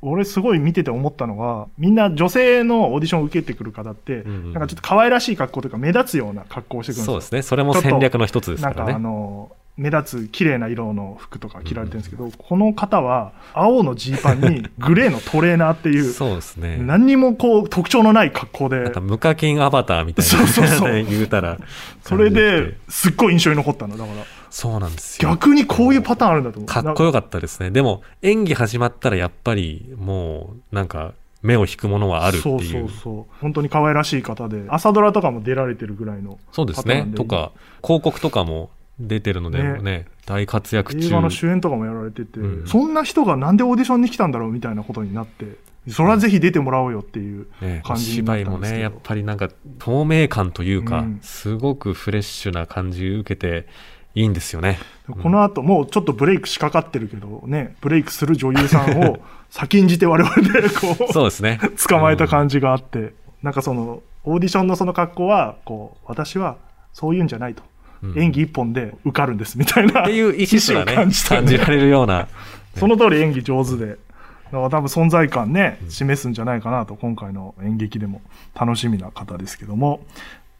[SPEAKER 1] 俺すごい見てて思ったのが、みんな女性のオーディションを受けてくる方って、
[SPEAKER 2] うんうん
[SPEAKER 1] なんかちょっと可愛らしい格好というか目立つような格好をしてくるんですよ。
[SPEAKER 2] そうですね。それも戦略の一つです
[SPEAKER 1] なんかあ
[SPEAKER 2] からね。
[SPEAKER 1] の、目立つ綺麗な色の服とか着られてるんですけど、この方は青のジーパンに グレーのトレーナーっていう、
[SPEAKER 2] そうですね。
[SPEAKER 1] 何にもこう特徴のない格好で
[SPEAKER 2] なんか、無課金アバターみたいな。
[SPEAKER 1] そうそうそう
[SPEAKER 2] 言うたら。
[SPEAKER 1] それですっごい印象に残ったの。だから、
[SPEAKER 2] そうなんですよ。
[SPEAKER 1] 逆にこういうパターンあるんだと思う。
[SPEAKER 2] かっこよかったですね。でも、演技始まったらやっぱり、もう、なんか、目を引くものはあるっていう。
[SPEAKER 1] そうそうそう。本当に可愛らしい方で、朝ドラとかも出られてるぐらいの
[SPEAKER 2] そうですねとか、広告とかも出てるので
[SPEAKER 1] ね
[SPEAKER 2] ね、大活躍中。
[SPEAKER 1] 映画の主演とかもやられてて、
[SPEAKER 2] うん
[SPEAKER 1] そんな人がなんでオーディションに来たんだろうみたいなことになって、それはぜひ出てもらおうよっていう感じにな
[SPEAKER 2] 芝居も
[SPEAKER 1] ったんですけど
[SPEAKER 2] ね、やっぱりなんか透明感というか、
[SPEAKER 1] うん
[SPEAKER 2] すごくフレッシュな感じ受けていいんですよね。
[SPEAKER 1] この後もうちょっとブレイクしかかってるけどね、ブレイクする女優さんを 先んじて我々でこう、
[SPEAKER 2] そうですね。
[SPEAKER 1] 捕まえた感じがあって、なんかその、オーディションのその格好は、こう、私はそういうんじゃないと。
[SPEAKER 2] うん
[SPEAKER 1] 演技一本で受かるんですみたいな。
[SPEAKER 2] っていう意思すらね、
[SPEAKER 1] 感じね
[SPEAKER 2] 感じられるような。
[SPEAKER 1] その通り演技上手で。だから多分存在感ね、示すんじゃないかなと、今回の演劇でも楽しみな方ですけども。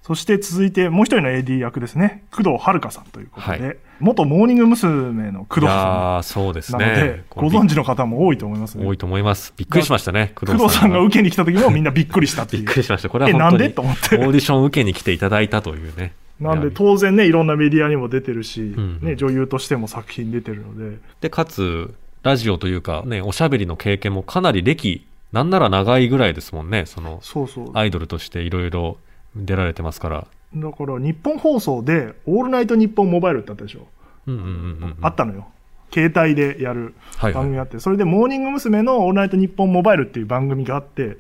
[SPEAKER 1] そして続いてもう一人の AD 役ですね。工藤遥さんということで、
[SPEAKER 2] はい
[SPEAKER 1] 元モーニング娘。の工藤さ
[SPEAKER 2] ーそうです
[SPEAKER 1] んなので、
[SPEAKER 2] ね。
[SPEAKER 1] ご存知の方も多いと思いますね。
[SPEAKER 2] 多いと思います。びっくりしましたね、工
[SPEAKER 1] 工藤さんが
[SPEAKER 2] が
[SPEAKER 1] 受けに来た時もみんなびっくりしたって
[SPEAKER 2] び
[SPEAKER 1] いう。
[SPEAKER 2] っくりしました。これは
[SPEAKER 1] え、
[SPEAKER 2] 本当に
[SPEAKER 1] なんでと思って。
[SPEAKER 2] オーディションを受けに来ていただいたというね。
[SPEAKER 1] なんで当然ね、いろんなメディアにも出てるし、
[SPEAKER 2] ん
[SPEAKER 1] ね、女優としても作品出てるので、
[SPEAKER 2] で、かつ、ラジオというか、ね、おしゃべりの経験もかなり歴、なんなら長いぐらいですもんね。その、
[SPEAKER 1] そうそう。
[SPEAKER 2] アイドルとしていろいろ出られてますから。
[SPEAKER 1] だからニッポン放送で、オールナイトニッポンモバイルってあったでしょ？
[SPEAKER 2] うんうんうんうん。
[SPEAKER 1] あったのよ。携帯でやる
[SPEAKER 2] はいはい。
[SPEAKER 1] 番組があって、それでモーニング娘。のオールナイトニッポンモバイルっていう番組があって、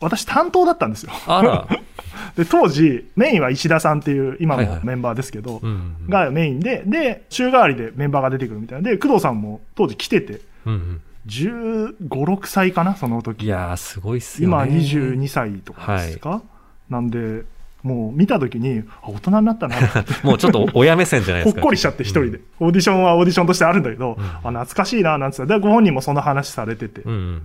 [SPEAKER 1] 私担当だったんですよ。で、当時、メインは石田さんっていう今
[SPEAKER 2] はいはい
[SPEAKER 1] のメンバーですけど、
[SPEAKER 2] うんうん。
[SPEAKER 1] がメインで、で、週替わりでメンバーが出てくるみたいな。で、工藤さんも当時来てて、
[SPEAKER 2] うんうん。
[SPEAKER 1] 15、6歳かな、その時。
[SPEAKER 2] いやー、すごいっすよね。
[SPEAKER 1] 今22歳とかですか、なんで、もう見た時に、あ大人になったなって。
[SPEAKER 2] もうちょっと親目線じゃないですか。
[SPEAKER 1] ほっこりしちゃって一人で。オーディションはオーディションとしてあるんだけど、
[SPEAKER 2] うん
[SPEAKER 1] あ、懐かしいな、なんつって。で、ご本人もその話されてて、
[SPEAKER 2] うんうん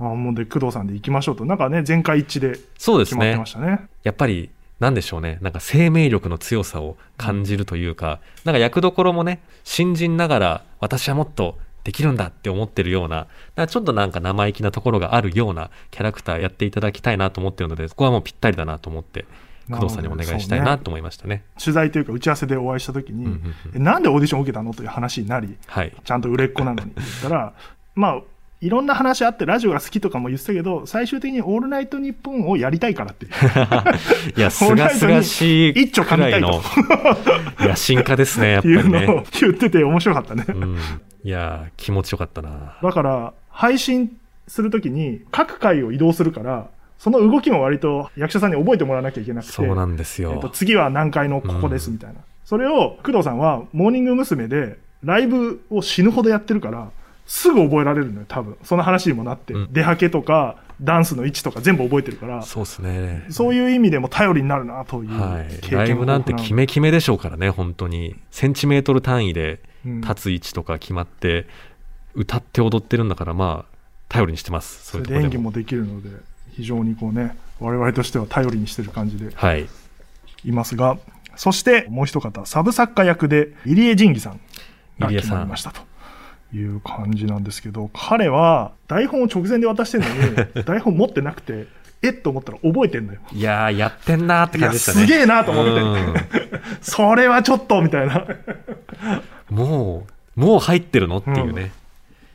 [SPEAKER 2] うん。
[SPEAKER 1] あ、もうで、工藤さんで行きましょうと。なんかね、全会一致で
[SPEAKER 2] そうですね
[SPEAKER 1] 決まってま。したね。
[SPEAKER 2] やっぱり、なんでしょうね。なんか生命力の強さを感じるというか、なんか役どころもね、新人ながら私はもっとできるんだって思ってるような、ちょっとなんか生意気なところがあるようなキャラクターやっていただきたいなと思ってるので、そこはもうぴったりだなと思って、工藤さんにお願いしたいなと思いましたね。
[SPEAKER 1] 取材というか打ち合わせでお会いした時に、
[SPEAKER 2] うんうん
[SPEAKER 1] なんでオーディションを受けたのという話になり、
[SPEAKER 2] はい。
[SPEAKER 1] ちゃんと売れっ子なのに言ったら、まあ、いろんな話あって、ラジオが好きとかも言ってたけど、最終的にオールナイトニッポンをやりたいからっていう。
[SPEAKER 2] いや、すがすがしい
[SPEAKER 1] 一丁噛みたい
[SPEAKER 2] の野心家ですね、やっぱり
[SPEAKER 1] いうのを
[SPEAKER 2] ね。
[SPEAKER 1] 言ってて面白かったね。
[SPEAKER 2] うん。いやー、気持ちよかったな。
[SPEAKER 1] だから、配信するときに各回を移動するから、その動きも割と役者さんに覚えてもらわなきゃいけなくて、
[SPEAKER 2] そうなんです
[SPEAKER 1] えっと、
[SPEAKER 2] よ。
[SPEAKER 1] 次は何回のここですみたいな。それを工藤さんはモーニング娘。でライブを死ぬほどやってるから、すぐ覚えられるのよ、多分。その話にもなって。
[SPEAKER 2] うん
[SPEAKER 1] 出はけとか、ダンスの位置とか全部覚えてるから、
[SPEAKER 2] そうですね。
[SPEAKER 1] そういう意味でも頼りになるなという
[SPEAKER 2] はい。
[SPEAKER 1] 経験
[SPEAKER 2] ライブなんて決め決めでしょうからね、本当に。センチメートル単位で
[SPEAKER 1] うん
[SPEAKER 2] 立つ位置とか決まって、歌って踊ってるんだから、まあ、頼りにしてます。
[SPEAKER 1] そ
[SPEAKER 2] そういうところでも。
[SPEAKER 1] れで演技もできるので、非常にこうね、我々としては頼りにしてる感じで
[SPEAKER 2] はい。
[SPEAKER 1] いますが、そしてもう一方、サブ作家役で入江仁義さんが決
[SPEAKER 2] 入江さん
[SPEAKER 1] まりましたと。いう感じなんですけど、彼は台本を直前で渡してるのに、台本持ってなくて、えっ？と思ったら覚えてんだよ。
[SPEAKER 2] いやー、やってんなーって感じでしたね。
[SPEAKER 1] すげえなと思って、それはちょっとみたいな。
[SPEAKER 2] うんもう、もう入ってるのっていうね。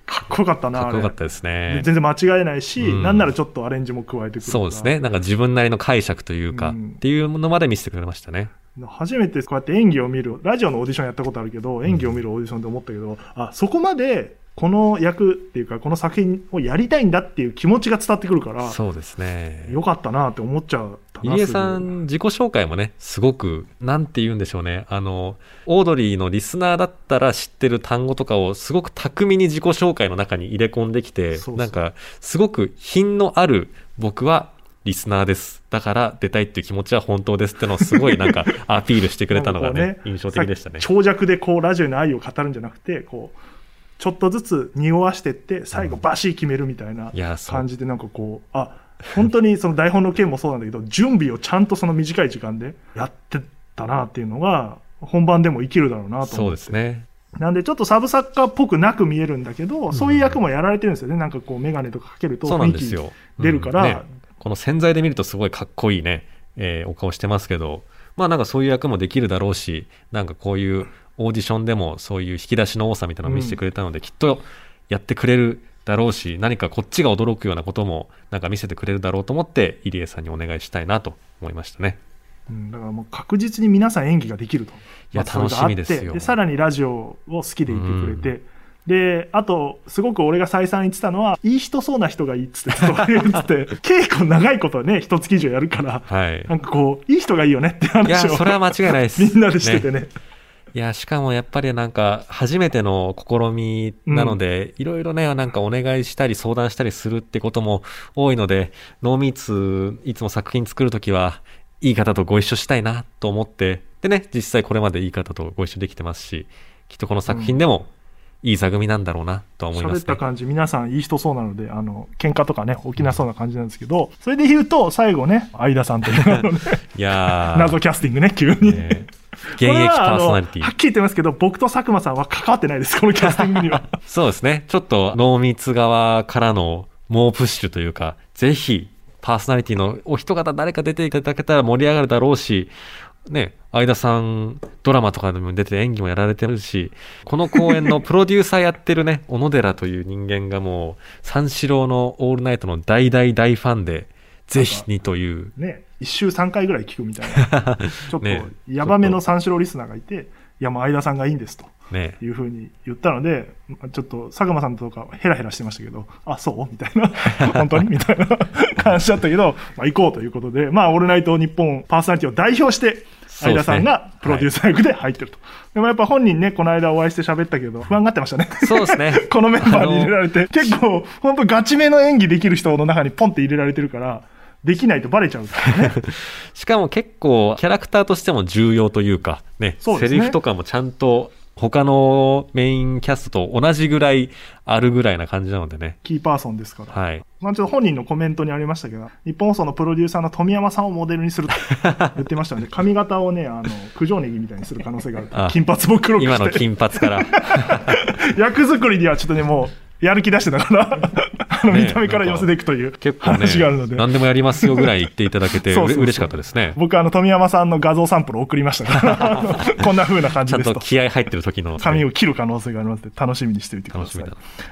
[SPEAKER 1] かっこよかったな、
[SPEAKER 2] かっこよかった
[SPEAKER 1] で
[SPEAKER 2] ですね。
[SPEAKER 1] 全然間違えないし、
[SPEAKER 2] うん
[SPEAKER 1] なんならちょっとアレンジも加えてくる
[SPEAKER 2] そうですね。なんか自分なりの解釈というか、
[SPEAKER 1] うん
[SPEAKER 2] っていうものまで見せてくれましたね。
[SPEAKER 1] 初めてこうやって演技を見る、ラジオのオーディションやったことあるけど、演技を見るオーディションで思ったけど、あ、そこまでこの役っていうか、この作品をやりたいんだっていう気持ちが伝わってくるから、
[SPEAKER 2] そうですね。
[SPEAKER 1] よかったなって思っちゃったな。
[SPEAKER 2] 入江さん、自己紹介もね、すごく、なんて言うんでしょうね。あの、オードリーのリスナーだったら知ってる単語とかをすごく巧みに自己紹介の中に入れ込んできて、
[SPEAKER 1] そうそう
[SPEAKER 2] なんか、すごく品のある僕はリスナーです。だから出たいっていう気持ちは本当ですってのをすごいなんか アピールしてくれたのがね
[SPEAKER 1] なんかこ、う
[SPEAKER 2] 印象的でしたね。
[SPEAKER 1] 長尺でこうラジオの愛を語るんじゃなくて、こう、ちょっとずつ匂わしてって、最後バシー決めるみたいな感。じでなんかこう、あ、本当にその台本の件もそうなんだけど、準備をちゃんとその短い時間でやってたなっていうのが、本番でも生きるだろうなと。
[SPEAKER 2] そうですね。
[SPEAKER 1] なんでちょっとサブ作家っぽくなく見えるんだけど、そういう役もやられてるんですよね。なんかこうメガネとかかけると雰囲気。出るから、
[SPEAKER 2] この潜在で見るとすごいかっこいいね、えーお顔してますけど、まあなんかそういう役もできるだろうし、なんかこういうオーディションでもそういう引き出しの多さみたいなのを見せてくれたので、きっとやってくれるだろうし、何かこっちが驚くようなこともなんか見せてくれるだろうと思って、入江さんにお願いしたいなと思いましたね。
[SPEAKER 1] うん、だからもう確実に皆さん演技ができると。
[SPEAKER 2] いや楽しみですよ
[SPEAKER 1] で、さらにラジオを好きでいてくれて、で、あと、すごく俺が再三言ってたのは、いい人そうな人がいいっつって、ずっと言ってて、稽古長いことはね、一月以上やるから、
[SPEAKER 2] はい。
[SPEAKER 1] なんかこう、いい人がいいよねって
[SPEAKER 2] いや、
[SPEAKER 1] 話を
[SPEAKER 2] それは間違いないです。
[SPEAKER 1] みんなでしててね。
[SPEAKER 2] いや、しかもやっぱりなんか、初めての試みなので、いろいろね、なんかお願いしたり相談したりするってことも多いので、ノーミーツ、いつも作品作るときは、いい方とご一緒したいなと思って、でね、実際これまでいい方とご一緒できてますし、きっとこの作品でも、いい座組なんだろうなとは思いますね。
[SPEAKER 1] 喋った感じ、皆さんいい人そうなので、あの、喧嘩とかね、起きなそうな感じなんですけど、それで言うと、最後ね、相田さんというね、
[SPEAKER 2] いやー、
[SPEAKER 1] 謎キャスティングね、急に。
[SPEAKER 2] ね現役パーソナリティ
[SPEAKER 1] はっ。きり言ってますけど、僕と佐久間さんは関わってないです、このキャスティングには。
[SPEAKER 2] そうですね。ちょっと濃密側からの猛プッシュというか、ぜひパーソナリティのお一方誰か出ていただけたら盛り上がるだろうし、ね、相田さんドラマとかでも出て演技もやられてるし、この公演のプロデューサーやってるね、小野寺という人間がもう三四郎のオールナイトの大大大ファンで、ぜひにという、
[SPEAKER 1] ね、一週三回ぐらい聞くみたいな。ちょっと
[SPEAKER 2] ね、
[SPEAKER 1] ヤバめの三四郎リスナーがいて、いや、もう相田さんがいいんですと。
[SPEAKER 2] ね、
[SPEAKER 1] いうふうに言ったので、まあちょっと佐久間さんとかヘラヘラしてましたけど、あ、そう？みたいな。本当に？みたいな 感じだったけど、まあ行こうということで、まあ、オールナイト日本パーソナリティを代表して、相田さんがプロデューサー役で入ってると。でもやっぱ本人ね、この間お会いして喋ったけど、不安がってましたね。
[SPEAKER 2] そうですね
[SPEAKER 1] このメンバーに入れられて、結構、本当ガチめの演技できる人の中にポンって入れられてるから、できないとバレちゃうからね。
[SPEAKER 2] しかも結構キャラクターとしても重要というか、ね、
[SPEAKER 1] ね
[SPEAKER 2] セリフとかもちゃんと他のメインキャストと同じぐらいあるぐらいな感じなのでね。
[SPEAKER 1] キーパーソンですから。
[SPEAKER 2] はい。
[SPEAKER 1] まあちょっと本人のコメントにありましたけど、日本放送のプロデューサーの富山さんをモデルにすると言ってましたので、髪型をね、あの、九条ネギみたいにする可能性がある
[SPEAKER 2] あ。
[SPEAKER 1] 金髪も黒く
[SPEAKER 2] 今の
[SPEAKER 1] して。
[SPEAKER 2] 金髪から。
[SPEAKER 1] 役作りにはちょっとね、もう、やる気出してたから、あの、
[SPEAKER 2] ね
[SPEAKER 1] 見た目から寄せていくという
[SPEAKER 2] 結構ね
[SPEAKER 1] 話があるので。
[SPEAKER 2] 何でもやりますよぐらい言っていただけて
[SPEAKER 1] そう
[SPEAKER 2] 嬉しかったですね。
[SPEAKER 1] 僕、あの、富山さんの画像サンプル送りましたから、こんな風な感じですと。
[SPEAKER 2] 気合入ってる時の、
[SPEAKER 1] 髪を切る可能性がありますので、楽しみにしておいてください。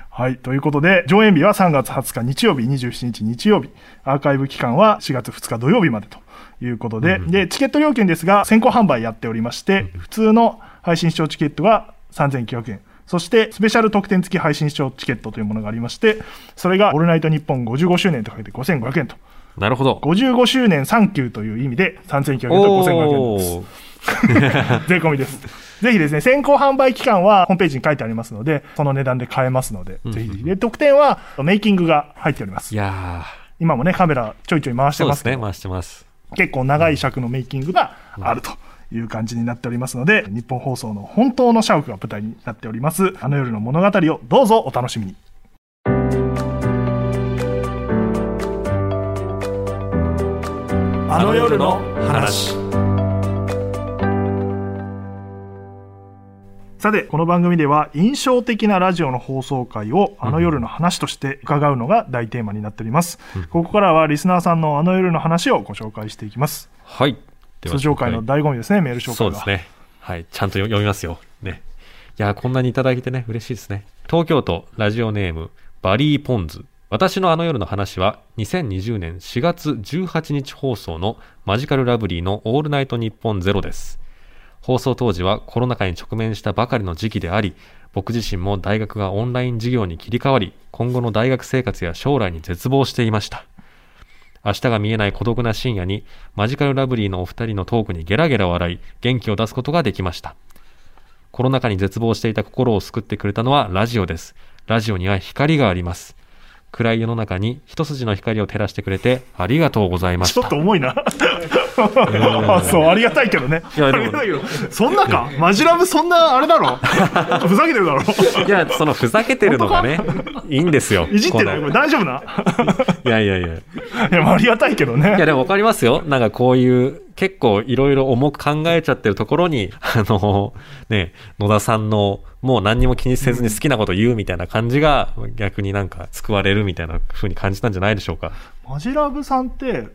[SPEAKER 1] はい。ということで、上演日は3月20日日曜日、27日日曜日。アーカイブ期間は4月2日土曜日までということで、
[SPEAKER 2] うん
[SPEAKER 1] で、チケット料金ですが、先行販売やっておりまして、普通の配信視聴チケットが3900円。そして、スペシャル特典付き配信視聴チケットというものがありまして、それが、オールナイトニッポン55周年とかけて5500円と。
[SPEAKER 2] なるほど。
[SPEAKER 1] 55周年サンキューという意味で、3900円と5500円です。税込みです。ぜひですね、先行販売期間はホームページに書いてありますので、その値段で買えますので、
[SPEAKER 2] うん
[SPEAKER 1] ぜひぜひ。で、特典はメイキングが入っております
[SPEAKER 2] い。や
[SPEAKER 1] 今もね、カメラちょいちょい回
[SPEAKER 2] ー、
[SPEAKER 1] してますけど、
[SPEAKER 2] そうですね、回してます。
[SPEAKER 1] 結構長い尺のメイキングがあるという感じになっておりますので、日本放送の本当の社屋が舞台になっております、あの夜の物語をどうぞお楽しみに。あの夜の話。さて、この番組では印象的なラジオの放送回をあの夜の話として伺うのが大テーマになっております。ここからはリスナーさんのあの夜の話をご紹介していきます。
[SPEAKER 2] はい。では
[SPEAKER 1] 通常回の醍醐味ですね、メール紹介は。
[SPEAKER 2] そうですね。はい。ちゃんと読みますよ。ね。いやー、こんなにいただいてね、嬉しいですね。東京都ラジオネーム、バリーポンズ。私のあの夜の話は、2020年4月18日放送のマジカルラブリーのオールナイトニッポンゼロです。放送当時はコロナ禍に直面したばかりの時期であり、僕自身も大学がオンライン授業に切り替わり、今後の大学生活や将来に絶望していました。明日が見えない孤独な深夜に、マジカルラブリーのお二人のトークにゲラゲラ笑い、元気を出すことができました。コロナ禍に絶望していた心を救ってくれたのはラジオです。ラジオには光があります。暗い世の中に一筋の光を照らしてくれてありがとうございまし。
[SPEAKER 1] ちょったと重いな。あ そう、ありがたいけどね。
[SPEAKER 2] いやでも
[SPEAKER 1] ありがたいけど、そんなか？マジラブそんなあれだろ？ふざけてるだろ？
[SPEAKER 2] いや、そのふざけてるのがね、いいんですよ。
[SPEAKER 1] いじってないこ
[SPEAKER 2] この
[SPEAKER 1] れ大丈夫な？
[SPEAKER 2] いやいやいや。
[SPEAKER 1] いや、まあありがたいけどね。
[SPEAKER 2] いやでもわかりますよ。なんかこういう、結構いろいろ重く考えちゃってるところに、あの、ね、野田さんの、もう何にも気にせずに好きなこと言うみたいな感じが、逆になんか救われるみたいな風に感じたんじゃないでしょうか。
[SPEAKER 1] マジラブさんって、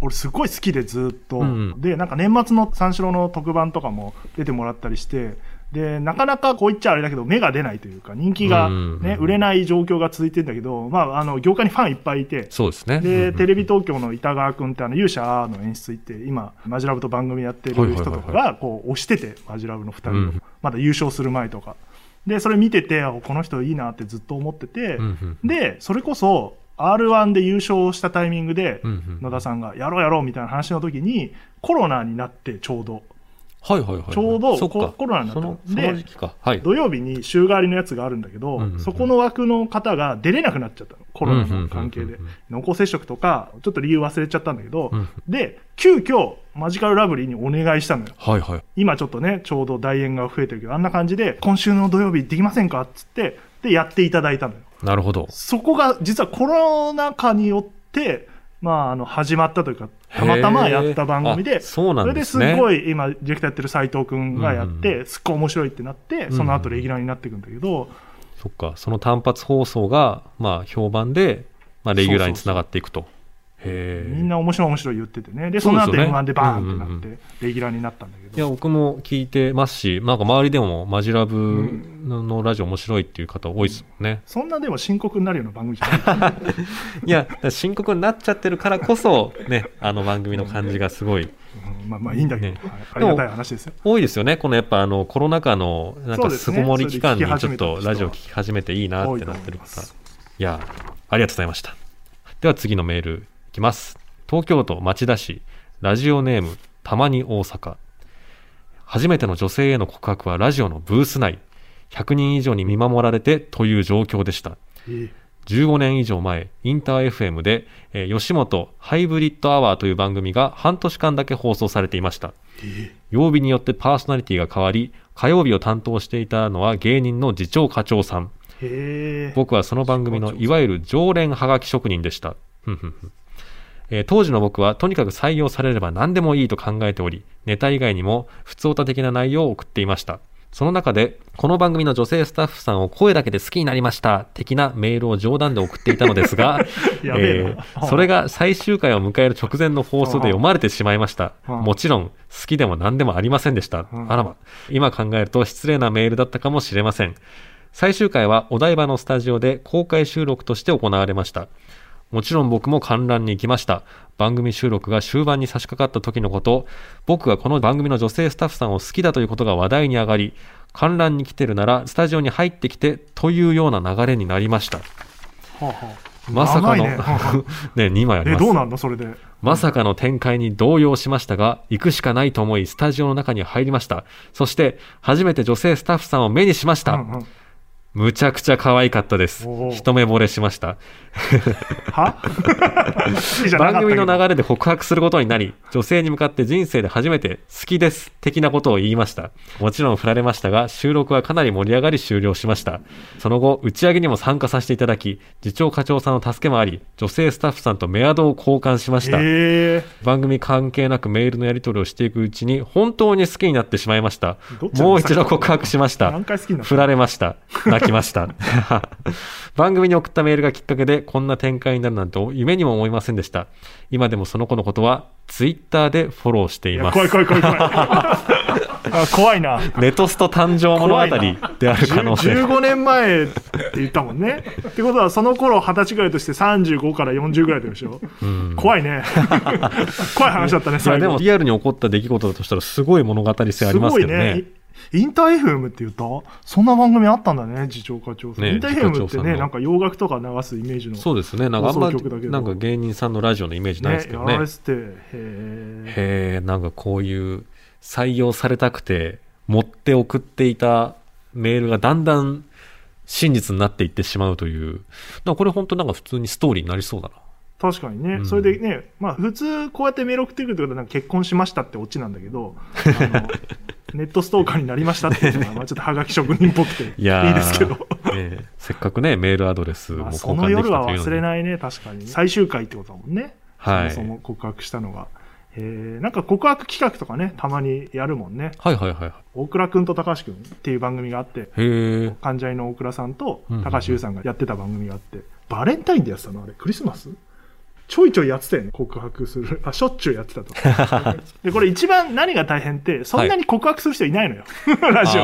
[SPEAKER 1] 俺すごい好きでずっと、
[SPEAKER 2] うんうん
[SPEAKER 1] でなんか年末の三四郎の特番とかも出てもらったりしてでなかなかこう言っちゃあれだけど目が出ないというか人気が、ね
[SPEAKER 2] うんうん
[SPEAKER 1] 売れない状況が続いてるんだけど、まあ、あの業界にファンいっぱいいて
[SPEAKER 2] そうですね。
[SPEAKER 1] で、
[SPEAKER 2] うん
[SPEAKER 1] テレビ東京の板川君ってあの勇者の演出行って今マジラブと番組やってる人とかがこう推しててマジラブの2人を、
[SPEAKER 2] うん
[SPEAKER 1] まだ優勝する前とか。でそれ見ててあこの人いいなってずっと思ってて、
[SPEAKER 2] うんうん
[SPEAKER 1] でそれこそ r 1で優勝したタイミングで、野田さんがやろうやろうみたいな話の時にコロナになってちょうど
[SPEAKER 2] はいはいはい。
[SPEAKER 1] ちょうどココロナになった
[SPEAKER 2] その、そ
[SPEAKER 1] で。
[SPEAKER 2] はい。
[SPEAKER 1] 土曜日に週替わりのやつがあるんだけど、
[SPEAKER 2] うんうんうん
[SPEAKER 1] そこの枠の方が出れなくなっちゃったのコロナの関係で
[SPEAKER 2] うんうんうんうん
[SPEAKER 1] 濃厚接触とかちょっと理由忘れちゃったんだけど、
[SPEAKER 2] うん
[SPEAKER 1] で急遽マジカルラブリーにお願いしたのよ
[SPEAKER 2] はいはい。
[SPEAKER 1] 今ちょっとねちょうど大演が増えてるけどあんな感じで今週の土曜日できませんかっつってでやっていただいたのよ
[SPEAKER 2] なるほど。
[SPEAKER 1] そこが実はコロナ禍によって、まあ、あの始まったというか、たまたまやった番組で、
[SPEAKER 2] あそうなんですね
[SPEAKER 1] それですごい今、ディレクターやってる斉藤君がやって、
[SPEAKER 2] うん
[SPEAKER 1] すっごい面白いってなって、その後レギュラーになっていくんだけど、
[SPEAKER 2] そっか。その単発放送が、まあ、評判で、まあ、レギュラーにつながっていくと。へえ。
[SPEAKER 1] みんな面白い面白い言っててね、で、その後
[SPEAKER 2] そうですよね。
[SPEAKER 1] M1 でバーンってな
[SPEAKER 2] うんうん
[SPEAKER 1] って、レギュラーになったんだけ
[SPEAKER 2] いや、
[SPEAKER 1] ど、
[SPEAKER 2] 僕も聞いてますし、なんか周りでもマジラブのラジオ面白いっていう方多いですもんね。
[SPEAKER 1] そんなでも深刻になるような番組じゃない。
[SPEAKER 2] いや、深刻になっちゃってるからこそ、ね、あの番組の感じがすごい。
[SPEAKER 1] うん。まあまあいいんだけど、
[SPEAKER 2] ね。
[SPEAKER 1] はい。ありがたい話ですよ。
[SPEAKER 2] 多いですよね。このやっぱあのコロナ禍のなんか巣ごもり期間にちょっとラジオ聞き始めていいなってなってる方。
[SPEAKER 1] 多いい
[SPEAKER 2] や、ありがとうございました。では次のメール。いきます。東京都町田市、ラジオネーム、たまに大阪。初めての女性への告白はラジオのブース内。100人以上に見守られてという状況でした。
[SPEAKER 1] え
[SPEAKER 2] 15年以上前、インター FM で、えー吉本ハイブリッドアワーという番組が半年間だけ放送されていました。曜日によってパーソナリティが変わり、火曜日を担当していたのは芸人の次長課長さん。僕はその番組のいわゆる常連はがき職人でした。えー当時の僕はとにかく採用されれば何でもいいと考えており、ネタ以外にも普通オタ的な内容を送っていました。その中で、この番組の女性スタッフさんを声だけで好きになりました、的なメールを冗談で送っていたのですが、
[SPEAKER 1] え
[SPEAKER 2] ーそれが最終回を迎える直前の放送で読まれてしまいました。
[SPEAKER 1] うん
[SPEAKER 2] もちろん、好きでも何でもありませんでした。
[SPEAKER 1] うん
[SPEAKER 2] あらま。今考えると失礼なメールだったかもしれません。最終回はお台場のスタジオで公開収録として行われました。もちろん僕も観覧に行きました。番組収録が終盤に差し掛かった時のこと、僕がこの番組の女性スタッフさんを好きだということが話題に上がり、観覧に来てるならスタジオに入ってきてというような流れになりました。
[SPEAKER 1] はあは
[SPEAKER 2] まさかの、
[SPEAKER 1] ね
[SPEAKER 2] ね、2枚あり
[SPEAKER 1] え、
[SPEAKER 2] ます
[SPEAKER 1] どうなんのそれで。
[SPEAKER 2] まさかの展開に動揺しましたが、行くしかないと思い、スタジオの中に入りました。そして、初めて女性スタッフさんを目にしました。
[SPEAKER 1] うんうん
[SPEAKER 2] むちゃくちゃ可愛かったです一目惚れしました。
[SPEAKER 1] は？
[SPEAKER 2] 番組の流れで告白することになり、女性に向かって人生で初めて好きです的なことを言いました。もちろん振られましたが、収録はかなり盛り上がり終了しました。その後、打ち上げにも参加させていただき、次長課長さんの助けもあり、女性スタッフさんとメアドを交換しました。
[SPEAKER 1] え
[SPEAKER 2] 番組関係なくメールのやり取りをしていくうちに本当に好きになってしまいましたもう一度告白しました振られました。泣きました。番組に送ったメールがきっかけでこんな展開になるなんて夢にも思いませんでした。今でもその子のことはツイッターでフォローしています。
[SPEAKER 1] 怖い怖い怖い怖い。あ怖いな。
[SPEAKER 2] ネトスト誕生物語である可能性。
[SPEAKER 1] 15年前って言ったもんね。ってことは、その頃20歳ぐらいとして35から40ぐらいでしょ。
[SPEAKER 2] うん
[SPEAKER 1] 怖いね。怖い話だったね、
[SPEAKER 2] いや。でもリアルに起こった出来事だとしたらすごい物語性ありますけどね。
[SPEAKER 1] イインター FM って言った？そんな番組あったんだね、次長課長さん。
[SPEAKER 2] ね
[SPEAKER 1] インター FM ってね、なんか洋楽とか流すイメージの。
[SPEAKER 2] そうですね。なんかあんまなんか芸人さんのラジオのイメージないですけどね。
[SPEAKER 1] やられてて、へ
[SPEAKER 2] へえ、なんかこういう採用されたくて持って送っていたメールがだんだん真実になっていってしまうという。これ本当なんか普通にストーリーになりそうだな。
[SPEAKER 1] ー確かにね、
[SPEAKER 2] うん
[SPEAKER 1] それでね、まあ普通こうやってメール送ってくるってことはなんか結婚しましたってオチなんだけど、ネットストーカーになりましたっていうのは、まあちょっとハガキ職人っぽくていいですけど。
[SPEAKER 2] せっかくね、メールアドレスも
[SPEAKER 1] まあ、
[SPEAKER 2] 交
[SPEAKER 1] その
[SPEAKER 2] 換できたというのに。
[SPEAKER 1] 夜は忘れないね、確かに。最終回ってことだもんね。
[SPEAKER 2] はい
[SPEAKER 1] そもそも告白したのが。えー、なんか告白企画とかね、たまにやるもんね。
[SPEAKER 2] はいはいはい。
[SPEAKER 1] 大倉くんと高橋くんっていう番組があって、
[SPEAKER 2] へえ。
[SPEAKER 1] 関ジャニの大倉さんと
[SPEAKER 2] うんうんうん
[SPEAKER 1] 高橋優さんがやってた番組があって、バレンタインでやってたのあれ、クリスマス？ちょいちょいやってたよね、告白する。あ、しょっちゅうやってたと。で、これ一番何が大変って、そんなに告白する人いないのよ。ラジオ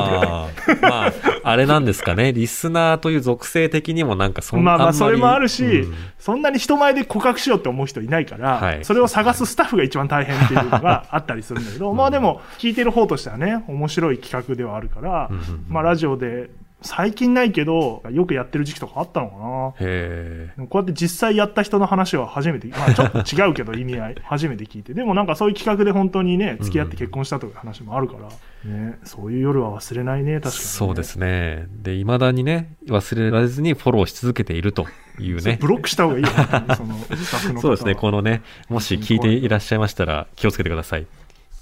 [SPEAKER 1] で。
[SPEAKER 2] まあ、あれなんですかね。リスナーという属性的にもなんかそん
[SPEAKER 1] まあまあ、それもあるし、
[SPEAKER 2] うん
[SPEAKER 1] そんなに人前で告白しようって思う人いないから、
[SPEAKER 2] はい
[SPEAKER 1] それを探すスタッフが一番大変っていうのがあったりするんだけど、まあでも、聞いてる方としてはね、面白い企画ではあるから、
[SPEAKER 2] うんうんうん
[SPEAKER 1] まあラジオで、最近ないけど、よくやってる時期とかあったのかな。
[SPEAKER 2] へ
[SPEAKER 1] こうやって実際やった人の話は初めて、まあちょっと違うけど 意味合い、初めて聞いて。でもなんかそういう企画で本当にね、付き合って結婚したという話もあるから、ね、そういう夜は忘れないね、確かに、ね。
[SPEAKER 2] そうですね。で、未だにね、忘れられずにフォローし続けているというね。
[SPEAKER 1] ブロックした方がいいよ、本当にその スタッフの
[SPEAKER 2] そうですね、このね、もし聞いていらっしゃいましたら気をつけてください。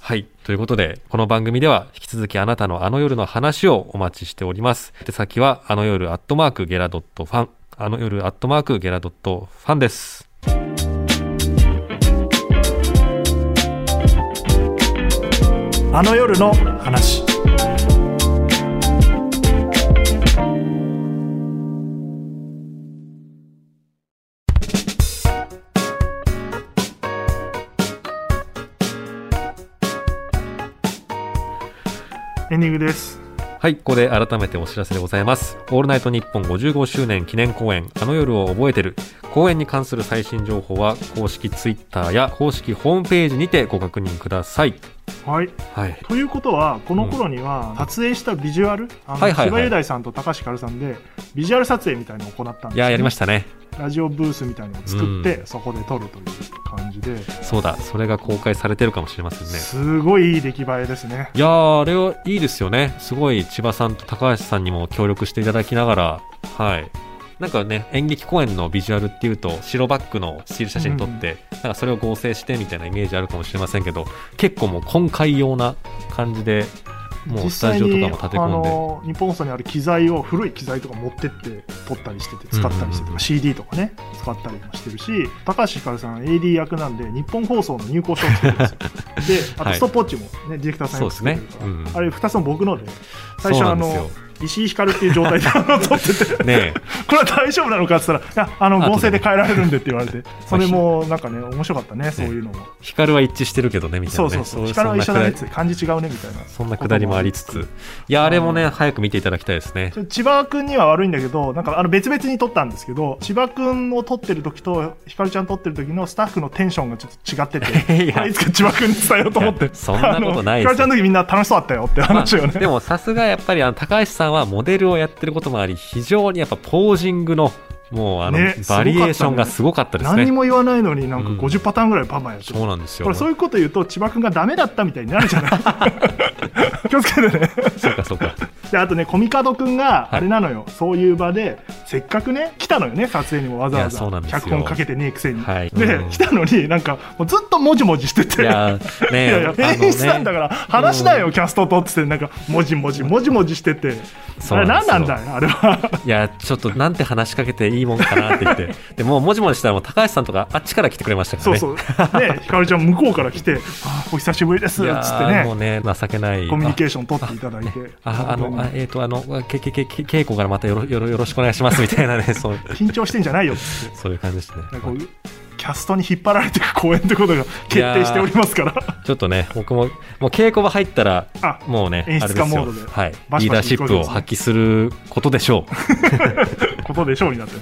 [SPEAKER 2] はい。ということで、この番組では引き続きあなたのあの夜の話をお待ちしております。で、先はあの夜アットマークゲラドットファン。あの夜アットマークゲラドットファンです。
[SPEAKER 1] あの夜の話。エンディングです。
[SPEAKER 2] はい、ここで改めてお知らせでございます。オールナイトニッポン55周年記念公演、あの夜を覚えてる。公演に関する最新情報は、公式ツイッターや公式ホームページにてご確認ください。
[SPEAKER 1] はい。
[SPEAKER 2] はい。
[SPEAKER 1] ということは、この頃には、撮影したビジュアル、あの、
[SPEAKER 2] はいはいはい
[SPEAKER 1] 千葉雄大さんと高橋ひかるさんで、ビジュアル撮影みたいなのを行ったんです、
[SPEAKER 2] いや、やりま
[SPEAKER 1] し
[SPEAKER 2] したね。
[SPEAKER 1] た。ラジオブースみたいなのを作って、
[SPEAKER 2] う
[SPEAKER 1] そこで撮るという感じで、
[SPEAKER 2] そうだ、それが公開されてるかもしれませんね。
[SPEAKER 1] すごいいい出来栄えですね。
[SPEAKER 2] いやー、あれはいいですよね。すごい千葉さんと高橋さんにも協力していただきながら、はい。なんかね、演劇公演のビジュアルっていうと、白バックのスチール写真撮って、なんかそれを合成してみたいなイメージあるかもしれませんけど、結構もう今回用な感じで、もう
[SPEAKER 1] 実
[SPEAKER 2] スタ
[SPEAKER 1] 際に
[SPEAKER 2] ジオとかも立て
[SPEAKER 1] あ
[SPEAKER 2] 込んで。
[SPEAKER 1] の日本放送にある機材を古い機材とか持ってって撮ったりしてて使ったりしてて、
[SPEAKER 2] うんうんうん。
[SPEAKER 1] CD とかね使ったりもしてるし高橋ひかるさん AD 役なんで日本放送の入稿書を作るんですよ。であと
[SPEAKER 2] はい。
[SPEAKER 1] ストップウォッチもね、ディレクターさんが作ってるから、
[SPEAKER 2] そうですね。うん
[SPEAKER 1] あれ2つも僕ので最初あの石井ひかるっていう状態で 撮ってて。
[SPEAKER 2] ね
[SPEAKER 1] これは大丈夫なのかって言ったらいやあの合成で変えられるんでって言われて それもなんかね面白かったねそういうのも、
[SPEAKER 2] 光は一致してるけどね、みたいなね。
[SPEAKER 1] そうそうそう。
[SPEAKER 2] い
[SPEAKER 1] 光は一緒だねって漢字違うねみたいな。
[SPEAKER 2] そんなくだりもありつつ。いや、あれもね、早く見ていただきたいですね。
[SPEAKER 1] 千葉君には悪いんだけど、なんかあの別々に撮ったんですけど、千葉君を撮ってる時と、ひかるちゃん撮ってる時のスタッフのテンションがちょっと違ってて、
[SPEAKER 2] いや。
[SPEAKER 1] いつか千葉君に伝えようと思って。
[SPEAKER 2] そんなことないです
[SPEAKER 1] ひかるちゃんの時みんな楽しそうだったよって話をね。
[SPEAKER 2] でもさすがやっぱりあの高橋さんはモデルをやってることもあり非常にやっぱポージングのもうあの、
[SPEAKER 1] ね
[SPEAKER 2] バリエーションがすごかったですね。
[SPEAKER 1] 何にも言わないのになんか
[SPEAKER 2] うん
[SPEAKER 1] 50パターンぐらいパンマンやってる
[SPEAKER 2] そうなんですよ。
[SPEAKER 1] これそういうこと言うと千葉君がダメだったみたいになるじゃない？気をつけてね
[SPEAKER 2] そうかそうか。
[SPEAKER 1] であとねコミカド君が
[SPEAKER 2] い。
[SPEAKER 1] あれなのよ、そういう場でせっかくね来たのよね撮影にもわざわざ。脚本かけてねえくせに、
[SPEAKER 2] はい。
[SPEAKER 1] で、
[SPEAKER 2] うん。
[SPEAKER 1] 来たのになんかもうずっともじもじしてて。
[SPEAKER 2] いやーね
[SPEAKER 1] いやいや演出なんだから話しなよ、キャストとっつって。なんかもじもじもじもじしてて。あれ何なんだよあれは。い
[SPEAKER 2] や、ちょっとなんて話しかけていいもんかなって言って。でもう、もじもじしたらもう高橋さんとかあっちから来てくれましたからね。
[SPEAKER 1] そうそう。ねひかるちゃん向こうから来て「あーお久しぶりです」っつってね。
[SPEAKER 2] ーもうね、情けない。
[SPEAKER 1] コミュニケー
[SPEAKER 2] シ
[SPEAKER 1] ション取っていただいて。
[SPEAKER 2] あ、あの、あえっ、と、あの、け、け、け、け稽古からまたよろ、よろ、よろしくお願いしますみたいなね、そう、
[SPEAKER 1] 緊張してんじゃないよって
[SPEAKER 2] そういう感じでしたね。
[SPEAKER 1] キャストに引っ張られていく公演ってことが決定しておりますから
[SPEAKER 2] ちょっとね、僕も、もう稽古場入ったら、
[SPEAKER 1] あ
[SPEAKER 2] もうね、
[SPEAKER 1] 演出家モードで
[SPEAKER 2] はい。
[SPEAKER 1] バシバシ
[SPEAKER 2] リーダーシップを発揮することでしょう。
[SPEAKER 1] ことでしょうになって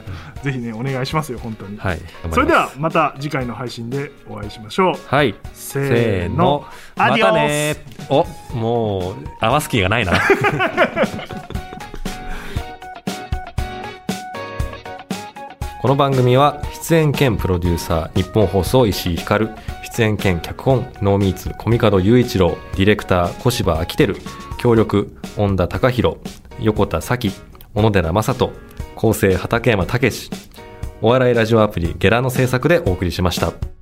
[SPEAKER 1] ぜひねお願いしますよ本当に、
[SPEAKER 2] はい。
[SPEAKER 1] それでは、また次回の配信でお会いしましょう
[SPEAKER 2] はい。
[SPEAKER 1] せ
[SPEAKER 2] せ
[SPEAKER 1] ーの。アディオス
[SPEAKER 2] またねお、もう、合わす気がないな。この番組は出演兼プロデューサー日本放送石井光出演兼脚本ノーミーツコミカド雄一郎ディレクター小芝昭輝協力恩田隆弘横田咲小野寺正人構成畠山武お笑いラジオアプリゲラの制作でお送りしました。